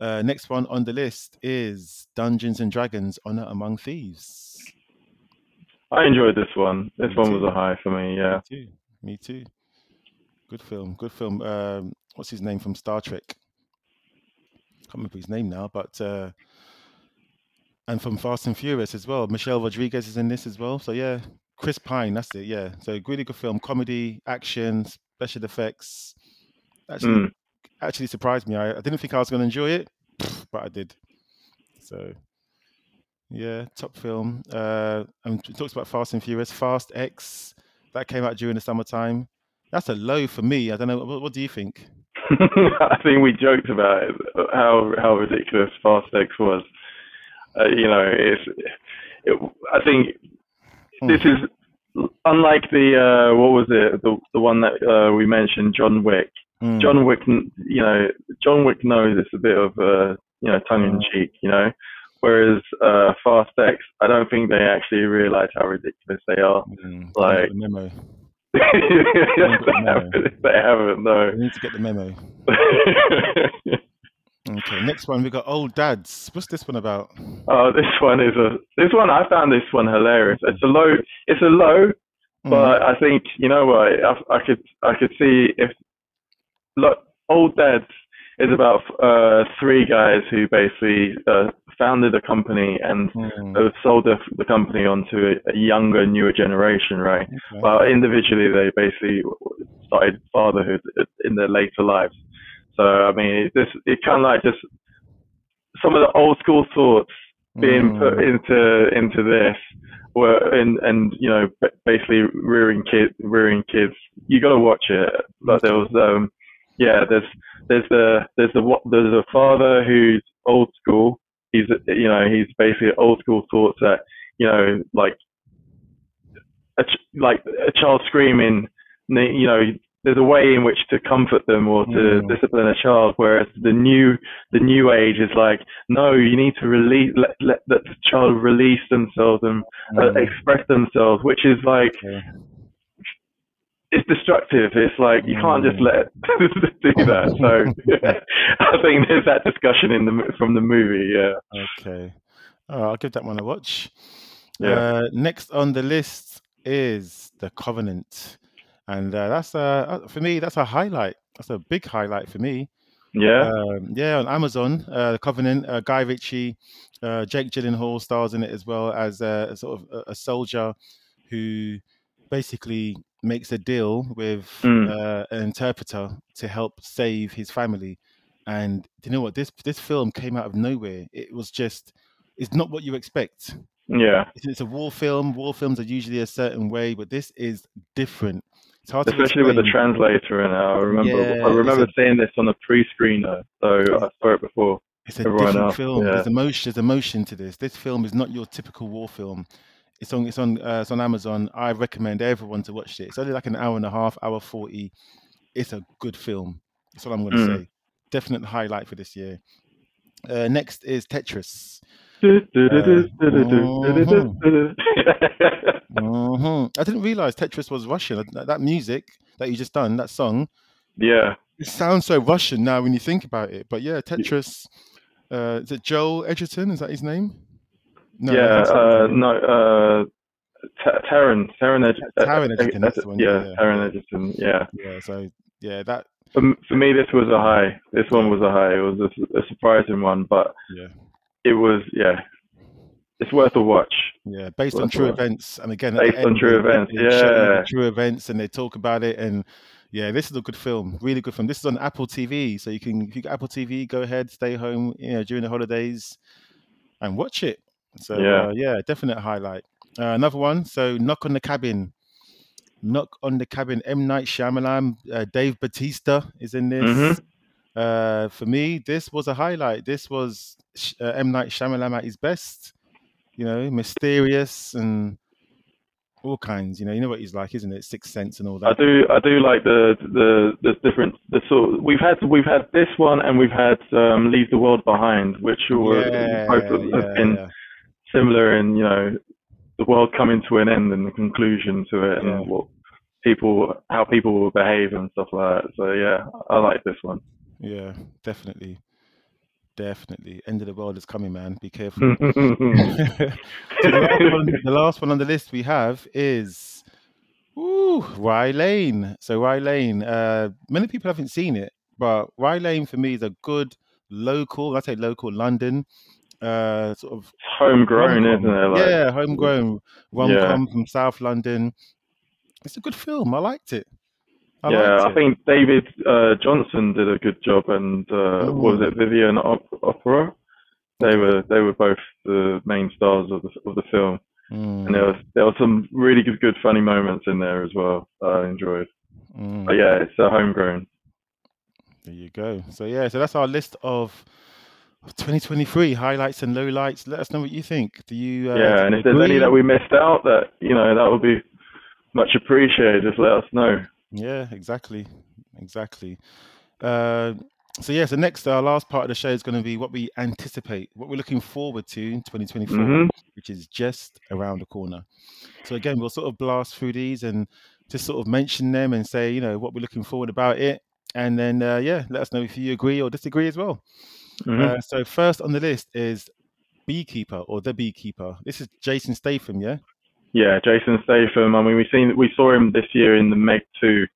Uh, next one on the list is Dungeons and Dragons: Honor Among Thieves.
I enjoyed this one. This
Me
one was a high for me. Yeah.
Me too. Me too. Good film. Good film. Um, what's his name from Star Trek? Can't remember his name now, but uh, and from Fast and Furious as well. Michelle Rodriguez is in this as well. So yeah, Chris Pine. That's it. Yeah. So really good film. Comedy, action, special effects. Actually,
Mm.
actually surprised me. I, I didn't think I was going to enjoy it, but I did. So yeah, top film. Uh, and it talks about Fast and Furious. Fast X that came out during the summertime. That's a low for me. I don't know. What, what do you think?
I think we joked about it, how how ridiculous Fast X was. Uh, you know, it's. It, I think
Hmm.
this is unlike the uh, what was it the the one that uh, we mentioned, John Wick.
Mm.
John Wick, you know, John Wick knows it's a bit of uh, you know tongue in cheek, you know. Whereas uh, Fast X, I don't think they actually realize how ridiculous they are.
Mm,
Like-
the memo.
they, haven't, they haven't, no.
We need to get the memo. Okay, next one we got old dads. What's this one about?
oh, this one is a this one. I found this one hilarious. It's a low. It's a low,
Mm,
but I think you know what? I, I could I could see if look old dads is about uh, three guys who basically uh, founded a company and
mm,
sold the, the company onto a, a younger, newer generation, right?
okay.
Well, individually, they basically started fatherhood in their later lives. So, I mean, this it kind of like just some of the old school thoughts being put
Mm,
into into this were and and you know ba- basically rearing kids rearing kids. You got to watch it. But there was um yeah there's there's the there's the there's a father who's old school. He's you know he's basically old school thoughts that you know like a ch- like a child screaming you know there's a way in which to comfort them or to
Mm.
discipline a child whereas the new the new age is like no you need to release let, let the child release themselves and uh,
mm,
express themselves which is like
okay.
it's destructive it's like you can't just
Mm.
let do that so i think there's that discussion in the from the movie yeah
Okay. All right, I'll give that one a watch.
Yeah.
Uh, next on the list is The Covenant. And uh, that's, uh, uh, for me, that's a highlight. That's a big highlight for me.
yeah
Um, yeah, on Amazon, uh, The Covenant, uh, Guy Ritchie, uh, Jake Gyllenhaal stars in it as well as a, a sort of a, a soldier who basically makes a deal with
Mm.
uh, an interpreter to help save his family. And do you know what? This this film came out of nowhere. It was just, it's not what you expect.
yeah
It's, it's a war film. War films are usually a certain way, but this is different. It's hard
especially with the translator and I remember
Yeah,
I remember
a-
seeing this on the pre-screener so I saw it before
It's a different
else,
film.
yeah.
There's emotion. There's emotion to this. This film is not your typical war film. It's on. It's on. Uh, it's on Amazon. I recommend everyone to watch it. It's only like an hour and a half, hour forty. It's a good film. That's all I'm going to
Mm.
say. Definite highlight for this year. Uh, next is Tetris. Hmm I didn't realize Tetris was Russian. That, that music that you just done, that song,
yeah
it sounds so Russian now when you think about it. But yeah, Tetris. Uh, is it Joel Edgerton? Is that his name? No,
yeah uh, no uh Ta- Taron Taron uh,
that's the one,
yeah
yeah.
Taron Egerton yeah
Yeah. So yeah, that
for, for me this was a high this one was a high it was a surprising one but
yeah,
it was yeah it's worth a watch
yeah, based on true events. And again,
based on
end,
true events,
they show you the
yeah.
true events, and they talk about it. And yeah, this is a good film, really good film. This is on Apple TV, so you can if you got Apple TV, go ahead, stay home, you know, during the holidays, and watch it. So
Yeah.
uh, yeah, definite highlight. Uh, another one. So knock on the cabin. Knock on the cabin. M Night Shyamalan, uh, Dave Bautista is in this.
Mhm.
Uh, for me, this was a highlight. This was uh, M Night Shyamalan at his best. You know, mysterious and all kinds. You know, you know what he's like, isn't it? Sixth Sense and all that.
I do I do like the the the different the sort we've had we've had this one and we've had um, Leave the World Behind which were
Yeah,
both have
yeah,
been
yeah.
similar in you know the world coming to an end and the conclusion to it and what people how people will behave and stuff like that. So yeah, I like this one.
Yeah, definitely. Definitely. End of the world is coming, man. Be careful. So the, last one, the last one on the list we have is ooh, Rye Lane. So Rye Lane, uh, many people haven't seen it, but Rye Lane for me is a good local, I say local London, uh, sort of
homegrown, isn't it? Like,
yeah, homegrown rom
Yeah.
from South London. It's a good film. I liked it. I
yeah, I think David uh, Jonsson did a good job, and uh, was it Vivian Op- Oparah? They were they were both the main stars of the of the film,
Mm,
and there was there were some really good good funny moments in there as well. that I enjoyed.
mm.
But yeah, it's a homegrown.
There you go. So yeah, so that's our list of 2023 highlights and lowlights. Let us know what you think. Do you? Uh,
yeah, and if there's any that we missed out, that you know that would be much appreciated. Just let us know.
Yeah, exactly, exactly. Uh, so yeah, so next our last part of the show is going to be what we anticipate, what we're looking forward to in 2024,
Mhm.
which is just around the corner. So again, we'll sort of blast through these and just sort of mention them and say, you know, what we're looking forward about it, and then uh, yeah, let us know if you agree or disagree as well.
Mhm.
Uh, so first on the list is Beekeeper or The Beekeeper. This is Jason Statham, yeah.
Yeah, Jason Statham. I mean, we seen we saw him this year in the Meg Two.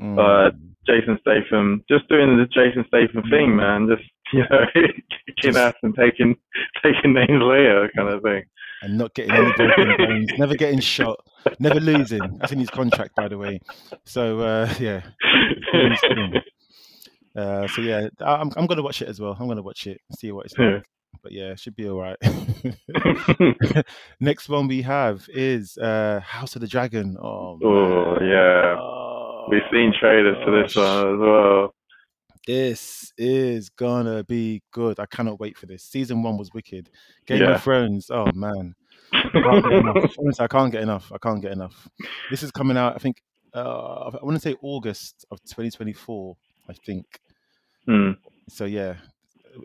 Mm.
Uh, Jason Statham, just doing the Jason Statham thing, man. Just you know, kicking ass and taking taking names later, kind of thing.
and not getting any broken bones, never getting shot, never losing. That's in his contract, by the way. So uh, yeah, doing his thing. Uh, so yeah, I'm I'm gonna watch it as well. I'm gonna watch it, see what it's
Yeah.
But yeah, it should be all right. Next one we have is uh, House of the Dragon. Oh,
oh yeah,
Oh,
we've seen trailers to this one as well.
This is gonna be good. I cannot wait for this. Season one was wicked. Game
Yeah.
of Thrones. Oh man, I can't get enough. Honestly, I can't get enough. I can't get enough. This is coming out. I think. Uh, I want to say August of 2024. I think.
Hmm.
So yeah,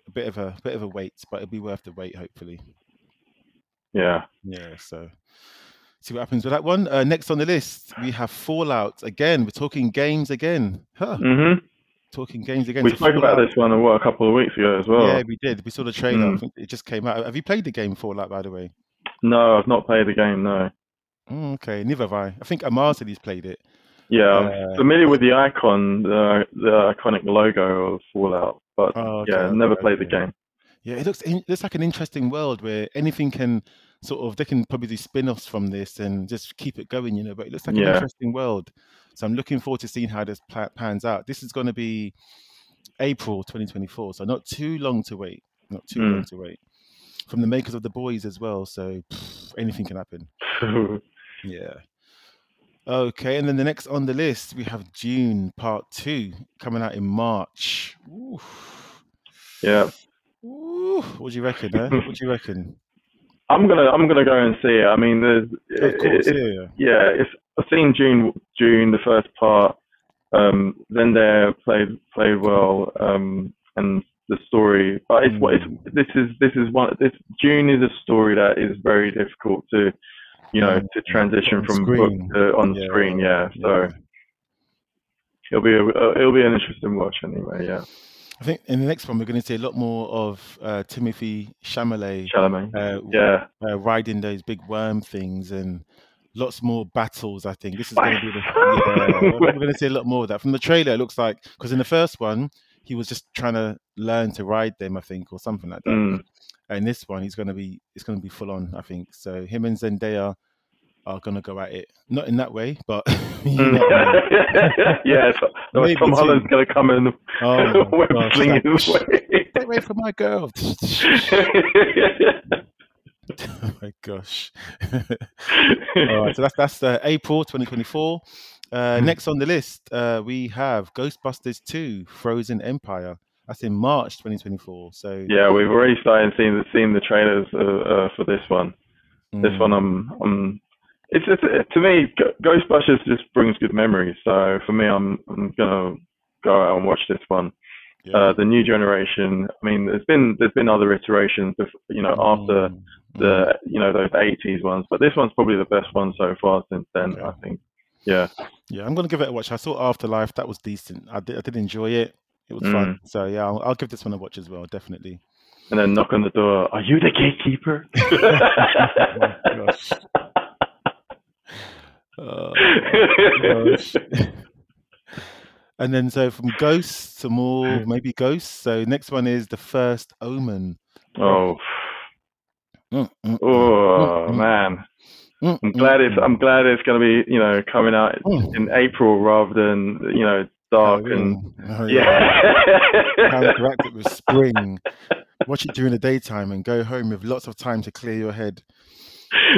a bit of a bit of a wait, but it'll be worth the wait. Hopefully.
Yeah.
Yeah. So. See what happens with that one. Uh, next on the list, we have Fallout again. We're talking games again. Huh.
Mm-hmm.
Talking games again.
We
So
spoke about this one what, a couple of weeks ago as well.
Yeah, we did. We saw the trailer.
Mm.
it just came out. Have you played the game Fallout, by the way?
No, I've not played the game. No.
Mm, okay, neither have I. I think Amar said he's played it.
Yeah, I'm
Uh,
familiar with the icon, the the iconic logo of Fallout, but
Oh, okay,
yeah, never
okay,
played the game.
Yeah, it looks in, looks like an interesting world where anything can sort of they can probably do spin-offs from this and just keep it going, you know. But it looks like an interesting world. So I'm looking forward to seeing how this pans out. This is going to be April 2024, so not too long to wait. Not too
Mm.
long to wait. From the makers of the boys as well, so pff, anything can happen. Yeah. Okay, and then the next on the list we have Dune Part Two coming out in March. Ooh.
yeah,
Ooh. What do you reckon? Huh? What do you reckon?
I'm gonna I'm gonna go and see it. I mean, there's
Of course,
it-
yeah, yeah.
yeah, I've seen Dune Dune the first part. Um, then they played played well, um, and the story. But it's what it's
Mm.
this is this is one this Dune is a story that is very difficult to you know to transition from
screen.
book to on
Yeah,
screen. Yeah, so
Yeah.
it'll be a, it'll be an interesting watch anyway. Yeah,
I think in the next one we're going to see a lot more of uh, Timothée Chalamet
Chalamet.
uh,
Yeah,
uh, riding those big worm things and lots more battles. I think this is going to be the yeah, we're going to see a lot more of that from the trailer. It looks like because in the first one he was just trying to learn to ride them, I think, or something like that.
Mm.
And this one he's going to be it's going to be full on. I think so. Him and Zendaya are going to go at it, not in that way, but you know
Mm.
what I mean.
yeah, so, Tom
too.
Holland's gonna come in
Oh my
web
gosh,
his way.
Get away from my girl. oh my gosh. All right, so that's that's uh, April 2024. Uh, next on the list, uh, we have Ghostbusters 2: Frozen Empire. That's in March 2024. So
yeah, we've already started seeing the seeing the trailers uh, uh, for this one. This
mm,
one, I'm, I'm. It's, it's to me, Ghostbusters just brings good memories. So for me, I'm I'm gonna go out and watch this one.
yeah.
Uh, the new generation. I mean, there's been there's been other iterations, of, you know, after
Mm,
the you know those 80s ones, but this one's probably the best one so far since then.
Okay.
I think. Yeah.
yeah, I'm gonna give it a watch. I saw Afterlife. That was decent. I did, I did enjoy it. It was
Mm.
fun. So yeah, I'll, I'll give this one a watch as well. Definitely.
And then knock on the door. Are you the gatekeeper?
Oh. Oh, and then so from ghosts to more maybe ghosts. So next one is the first Omen.
oh,
Mm, mm,
oh
Mm, mm.
man.
Mm,
I'm
mm,
glad it's
mm.
I'm glad it's gonna be you know coming out
Mm.
in April rather than you know dark and
Halloween. Oh,
yeah.
Counteract it with spring. Watch it during the daytime and go home with lots of time to clear your head.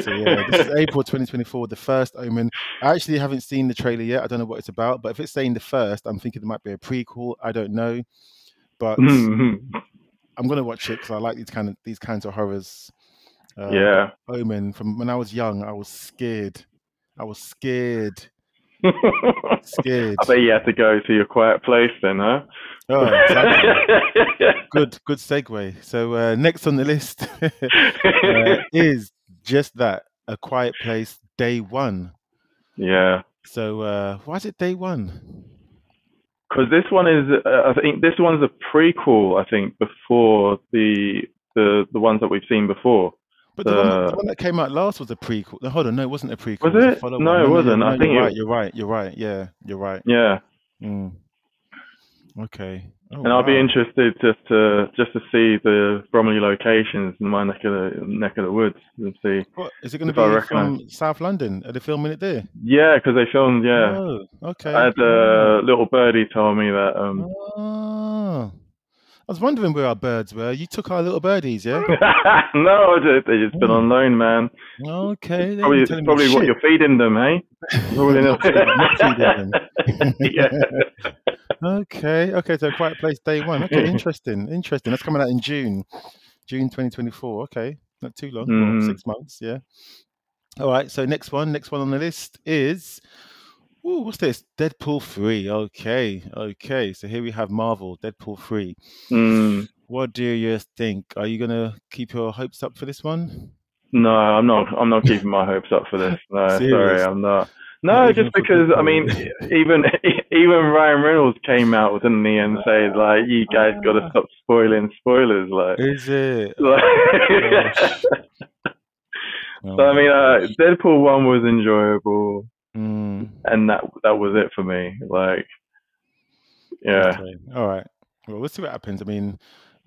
So yeah, this is April 2024, the first Omen. I actually haven't seen the trailer yet. I don't know what it's about, but if it's saying the first, I'm thinking it might be a prequel. I don't know, but
Mhm.
I'm gonna watch it because I like these kind of these kinds of horrors. Uh,
yeah.
Omen. From when I was young, I was scared. I was scared. Scared.
I bet you had to go to your quiet place then, huh?
Oh, exactly. good, good segue. So uh, next on the list uh, is just that a quiet place day one.
yeah.
So uh, why is it day one?
Because this one is, uh, I think this one's a prequel. I think before the the the ones that we've seen before.
But the, one, the
Uh,
one that came out last was a prequel. No, hold on, no, it wasn't a prequel.
Was
was a
it?
follow-on.
No, it wasn't. I think
you're right. You're right. You're right. Yeah, you're right.
Yeah,
Mm. Okay. Oh,
and I'll be interested just to just to see the Bromley locations in my neck of the neck of the woods and see.
What is it going to be from South London? Are they filming it there?
Yeah, because they filmed. Yeah,
Oh, okay.
I had a little birdie told me that. Um,
Oh. I was wondering where our birds were. You took our little birdies, yeah?
no, they they just been
Oh.
on loan, man.
Okay.
Probably, probably what
shit.
you're feeding them, hey? Probably
Not not feeding them.
yeah.
Okay, okay, so Quiet Place Day One. Okay, interesting, interesting. That's coming out in June, June 2024. Okay, not too long, well,
Mhm.
six months. Yeah. All right. So next one, next one on the list is, ooh, what's this? Deadpool three. Okay, okay. So here we have Marvel, Deadpool three.
Mm,
What do you think? Are you gonna keep your hopes up for this one?
no, I'm not. I'm not keeping my hopes up for this. No, sorry, I'm not. No,
Not
just because I mean, even even Ryan Reynolds came out, didn't he, and said like, "You guys got to
Ah.
stop spoiling spoilers." Like,
Is it?
like
Oh
so I mean, uh. Deadpool one was enjoyable,
Mm.
and that that was it for me. Like, yeah,
Okay. All right. Well, we'll see what happens. I mean,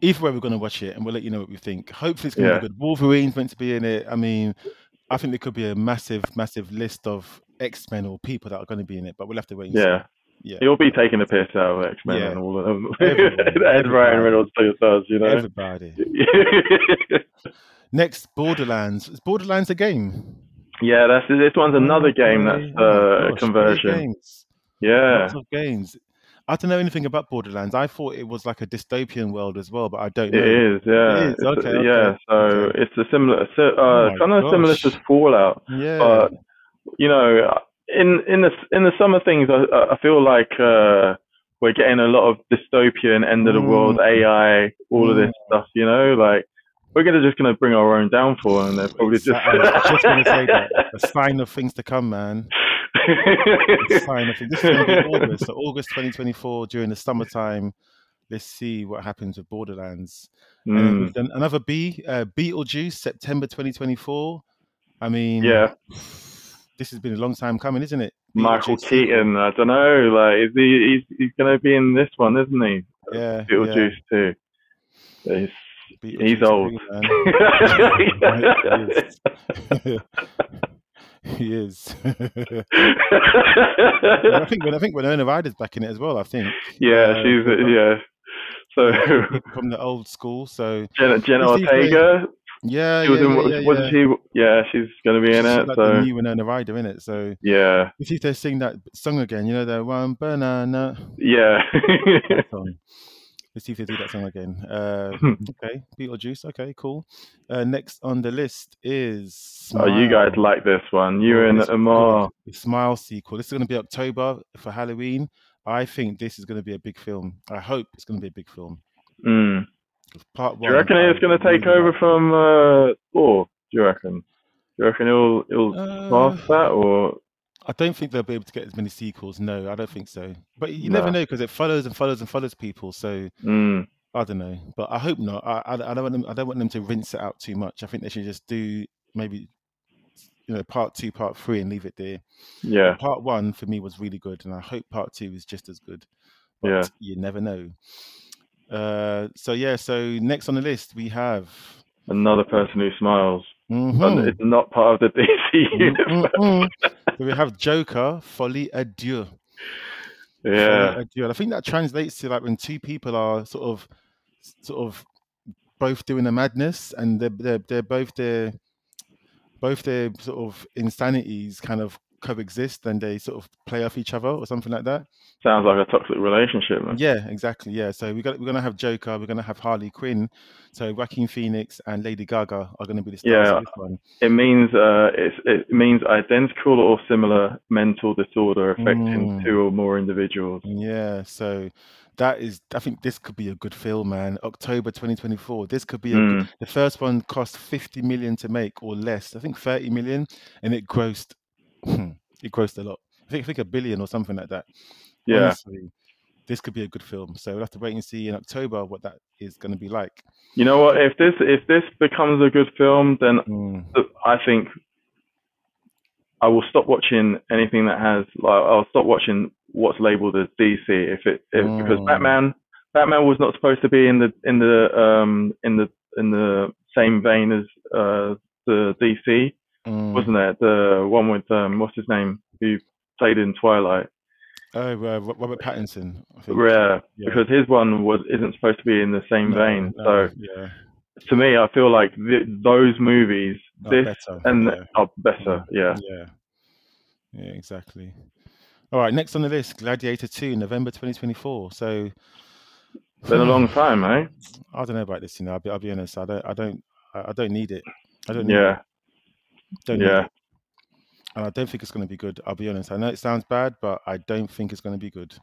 either way, we're going to watch it and we'll let you know what we think. Hopefully, it's going to
Yeah.
be good. Wolverine's meant to be in it. I mean, I think there could be a massive, massive list of X Men or people that are going to be in it, but we'll have to wait and
yeah.
see. Yeah.
He'll be taking the piss out of X Men
Yeah.
and all of them. As Ryan. Reynolds does, you know.
Everybody. Next, Borderlands. Is Borderlands a game?
Yeah, that's this one's another game that's
Oh
uh, a
gosh,
conversion. Yeah,
Lots of games. I don't know anything about Borderlands. I thought it was like a dystopian world as well, but I don't know.
it is. Yeah,
It is, okay, okay,
yeah. So
okay.
it's a similar, so,
Oh
uh,
my
kind of similar to. Fallout,
Yeah.
but you know, in in the in the summer things, I I feel like uh, we're getting a lot of dystopian, end of the world,
Mm.
AI, all of this
Mm.
stuff. You know, like we're gonna just gonna bring our own downfall, and they're probably just.
Just going to say that. A sign of things to come, man. A sign of things. This is going to be August. So August 2024 during the summertime. Let's see what happens with Borderlands. And
Mm,
we've another B, uh, Beetlejuice, September 2024. I mean,
yeah,
this has been a long time coming, isn't it?
Michael. Keaton. I don't know. Like, is he? He's, he's gonna be in this one, isn't he?
Yeah,
Beetlejuice too. He's, he's old.
man. he is. I think when I think Winona Ryder's back in it as well. I think.
yeah,
Uh,
she's
we've
yeah. So
from the old school. So
Jenna, Jenna
Let's see if they-
Ortega,
yeah,
she was in.
yeah,
what-
yeah,
wasn't
yeah.
she? Yeah, she's gonna be in
She's
it.
like
So
the new Winona Ryder in it. So
yeah,
let's see if they sing that song again. You know the one banana.
yeah.
Let's see if they do that song again. Uh, okay, Beetlejuice. Okay, cool. Uh, next on the list is.
oh, you guys like this one? You
Oh,
and Amar.
The Smile sequel. This is going to be October for Halloween. I think this is going to be a big film. I hope it's going to be a big film.
Mm.
Part
Do you reckon it's gonna take over from uh, Thor? Do you reckon? Do you reckon it'll it'll
Uh,
pass that or?
I don't think they'll be able to get as many sequels. No, I don't think so. But you never know because it follows and follows and follows people. So
Mm.
I don't know. But I hope not. I, I, I don't want them. I don't want them to rinse it out too much. I think they should just do maybe you know part two, part three, and leave it there.
Yeah,
Part one for me was really good, and I hope part two is just as good. But
Yeah.
you never know. Uh, so yeah. So next on the list we have.
another person who smiles, but
Mhm.
it's not part of the DC universe.
mm, mm. So we have Joker, Folie à Deux.
Yeah,
Folie And I think that translates to like when two people are sort of, sort of, both doing a madness, and they're they're, they're both their, both their sort of insanities kind of coexist and they sort of play off each other or something like that.
Sounds like a toxic relationship, man.
Yeah, exactly. Yeah, so we got we're gonna have Joker, we're gonna have Harley Quinn, so Joaquin Phoenix and Lady Gaga are gonna be the stars
Yeah.
of this one.
It means uh, it's, it means identical or similar mental disorder affecting
Mm.
two or more individuals.
Yeah, so that is I think this could be a good film, man. October 2024. This could be a
Mm.
the first one cost 50 million to make or less. I think 30 million and it grossed it grossed a lot. I think I think a billion or something like that.
Yeah.
Honestly, this could be a good film. So we'll have to wait and see in October what that is going to be like.
You know what? If this if this becomes a good film, then
Mm,
I think I will stop watching anything that has like I'll stop watching what's labeled as DC if it if, because
Mm.
Batman Batman was not supposed to be in the in the um in the in the same vein as uh the DC
mm.
wasn't it the one with um what's his name who played in Twilight
Oh, uh, Robert Pattinson. I think.
yeah,
Yeah.
because his one was isn't supposed to be in the same
No,
vein
no,
so
yeah,
to me I feel like th- those movies
Oh,
this
better.
and
yeah.
are better yeah
Yeah. Yeah, exactly. All right, next on the list, Gladiator 2, November 2024. So
been a long time eh
I don't know about this, you know. I'll be, I'll be honest. I don't, I don't, I don't need it. I don't need
yeah
it. Don't
yeah.
And I don't think it's going to be good. I'll be honest. I know it sounds bad, but I don't think it's going to be good.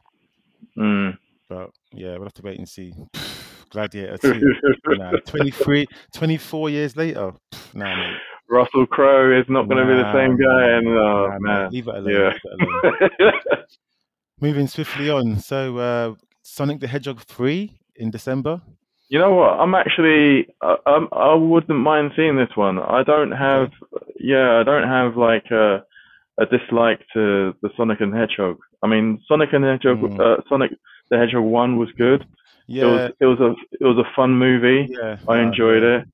mm.
But yeah, we'll have to wait and see. Gladiator 2. nah, 23, 24 years later. Nah, mate.
Russell Crowe is not going to be the same guy, and oh man,
Leave it alone.
yeah.
Leave it alone. Moving swiftly on. So, uh, Sonic the Hedgehog 3 in December.
You know what? I'm actually, I, I'm, I wouldn't mind seeing this one. I don't have, yeah, I don't have like a, a dislike to the Sonic and Hedgehog. I mean, Sonic and Hedgehog,
Mm.
uh, Sonic the Hedgehog one was good.
Yeah.
It was, it was a, it was a fun movie.
yeah.
I
uh,
enjoyed it.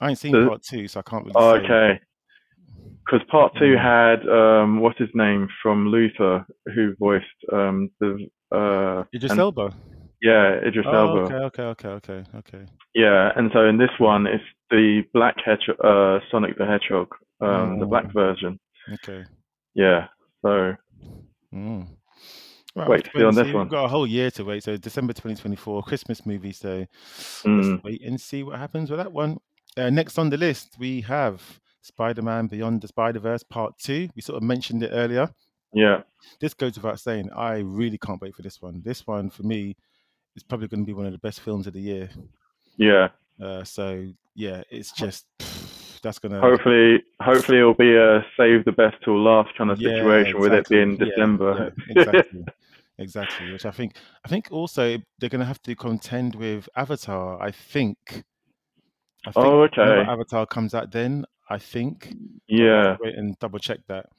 I ain't seen
So-
part two, so I can't really
Oh, okay. Because part two
Mm.
had um, what's his name from Luther, who voiced um, the uh,
Idris
and-
Elba.
Yeah, Idris
Oh,
Elba.
okay, okay, okay, okay, okay.
Yeah, and so in this one, it's the black hedgehog, uh, Sonic the Hedgehog, um, the black
Mm.
version.
Okay.
Yeah, so
Mm. Right,
Wait to see on this
see.
one.
We've got a whole year to wait. So December 2024, Christmas movie. So
mm,
let's wait and see what happens with that one. Uh, next on the list, we have Spider-Man Beyond the Spider-Verse Part 2. We sort of mentioned it earlier.
yeah,
This goes without saying. I really can't wait for this one. This one, for me, is probably going to be one of the best films of the year.
yeah.
Uh, so, yeah, it's just... That's going to...
Hopefully, hopefully it'll be a save the best till last kind of
Yeah,
situation with it being December.
yeah, exactly. exactly. Which I think I think also they're gonna have to contend with Avatar, I think. I think
Oh, okay.
Avatar comes out then, I think.
Yeah,
Wait and double check that.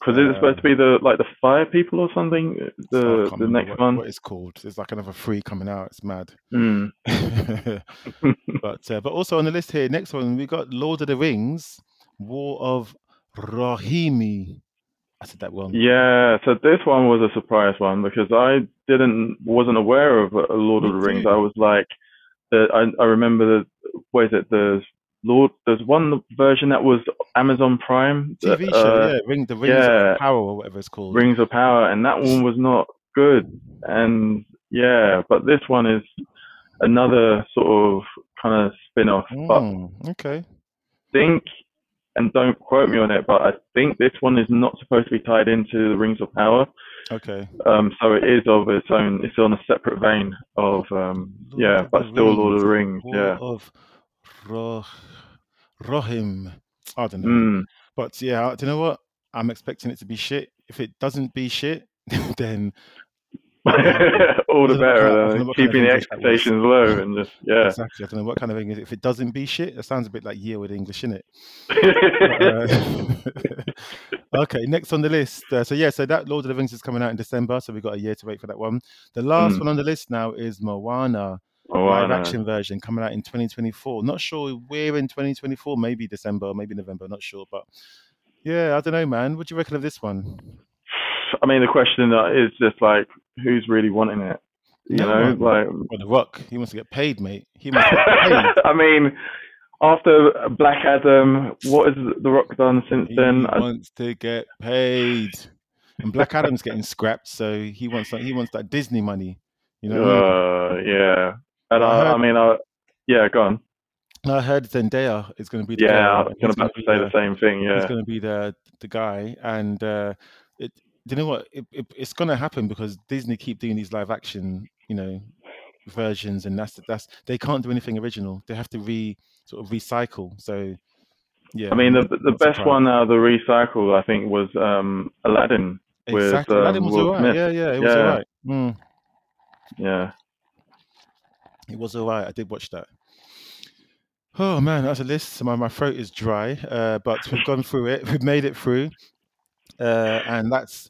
Because it's supposed to be the like the fire people or something. The the next
what,
one.
What it's called. There's like another three coming out. It's mad.
Mm.
but uh, but also on the list here, next one we got Lord of the Rings, War of Rohirrim. I said that one.
Yeah, so this one was a surprise one because I didn't wasn't aware of uh, Lord of the Rings.
too.
I was like, the, I I remember the what is it? There's Lord. There's one version that was Amazon Prime. that,
TV show,
uh,
yeah, Ring the Rings
yeah.
of Power or whatever it's called.
Rings of Power, and that one was not good. And yeah, but this one is another sort of kind of spin-off. But
Mm, okay.
think, and don't quote me on it, but I think this one is not supposed to be tied into the Rings of Power.
Okay.
Um, so it is of its own. It's on a separate vein of um, yeah, but still Lord of the
Rings,
Rings.
War
Yeah.
of Roh Rohim. I don't know.
Mm.
But yeah, do you know what? I'm expecting it to be shit. If it doesn't be shit, then
All the
I know what kind
better.
don't know what kind of
keeping the
English that was.
expectations low and just yeah.
exactly. I don't know what kind of English. If it doesn't be shit, that sounds a bit like year with English, innit? But, uh, okay, next on the list. Uh, so yeah, so that Lord of the Rings is coming out in December, so we've got a year to wait for that one. The last
Mm.
one on the list now is Moana.
Oh,
live action version coming out in 2024. Not sure where in 2024, maybe December, maybe November, not sure. But yeah, I don't know, man. What do you reckon of this one?
I mean, the question is just like, who's really wanting it? You
No
know, like
Well, The Rock, he wants to get paid, mate. He wants to get paid.
I mean, after Black Adam, what has The Rock done since
He
then? I-
wants to get paid, and Black Adam's getting scrapped, so he wants like he wants that Disney money. You know, I mean?
uh, yeah. And
I
I, I mean, I, yeah, go on.
I heard Zendaya is going to be the
Yeah, I was about to say
the-
the same thing. Yeah, he's
going to be the the guy, and uh, it. Do you know what? It, it, it's going to happen because Disney keep doing these live action, you know, versions, and that's that's they can't do anything original. They have to re sort of recycle. So, yeah.
I mean, the the best
surprised.
one out of the recycle, I think, was um, Aladdin. with,
Exactly.
um,
Aladdin was
Will
alright. Yeah, yeah, it was
Yeah.
alright. Mm,
Yeah.
It was alright. I did watch that. Oh man, that's a list. My my throat is dry, uh, but we've gone through it. We've made it through, uh, and that's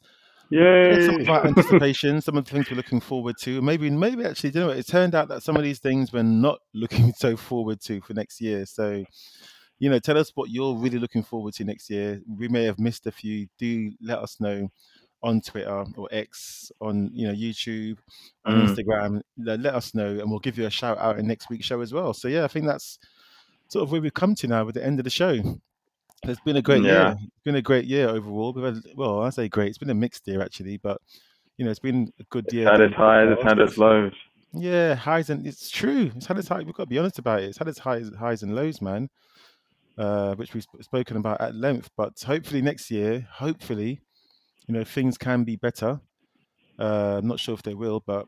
That's some of our anticipation, some of the things we're looking forward to. Maybe, maybe actually, you know? It turned out that some of these things we're not looking so forward to for next year. So, you know, tell us what you're really looking forward to next year. We may have missed a few. Do let us know on Twitter or X, on you know YouTube, on
Mm.
Instagram. Let us know, and we'll give you a shout out in next week's show as well. So yeah, I think that's sort of where we've come to now with the end of the show. It's been a great
Yeah.
year. It's been a great year overall. We've had, well, I say great. It's been a mixed year actually, but you know, it's been a good year.
Had its highs, it's had its lows.
Yeah, highs and it's true. It's had its high. We've got to be honest about it. It's had its highs, highs and lows, man. Uh, which we've spoken about at length. But hopefully next year, hopefully, you know, things can be better. Uh, I'm not sure if they will, but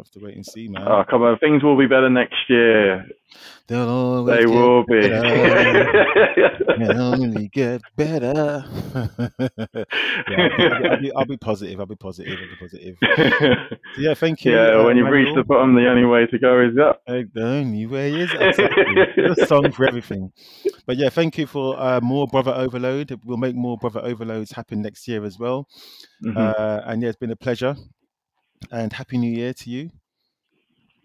we'll have to wait and see, man.
Oh, come on. Things will be better next year.
They'll always
They
get
will be.
better. They'll only get better. yeah, I'll be, I'll, be, I'll, be, I'll be positive. I'll be positive. I'll be positive. So yeah, thank you.
yeah,
uh,
when you've reached the bottom, the only way to go is up.
Uh, the only way is exactly There's a song for everything. But yeah, thank you for uh, more brother overload. We'll make more brother overloads happen next year as well.
Mhm.
Uh, and yeah, it's been a pleasure. And happy New Year to you.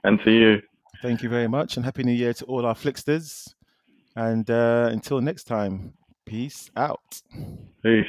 and to you.
Thank you very much, and happy New Year to all our Flixters. And uh, until next time, peace out.
Peace.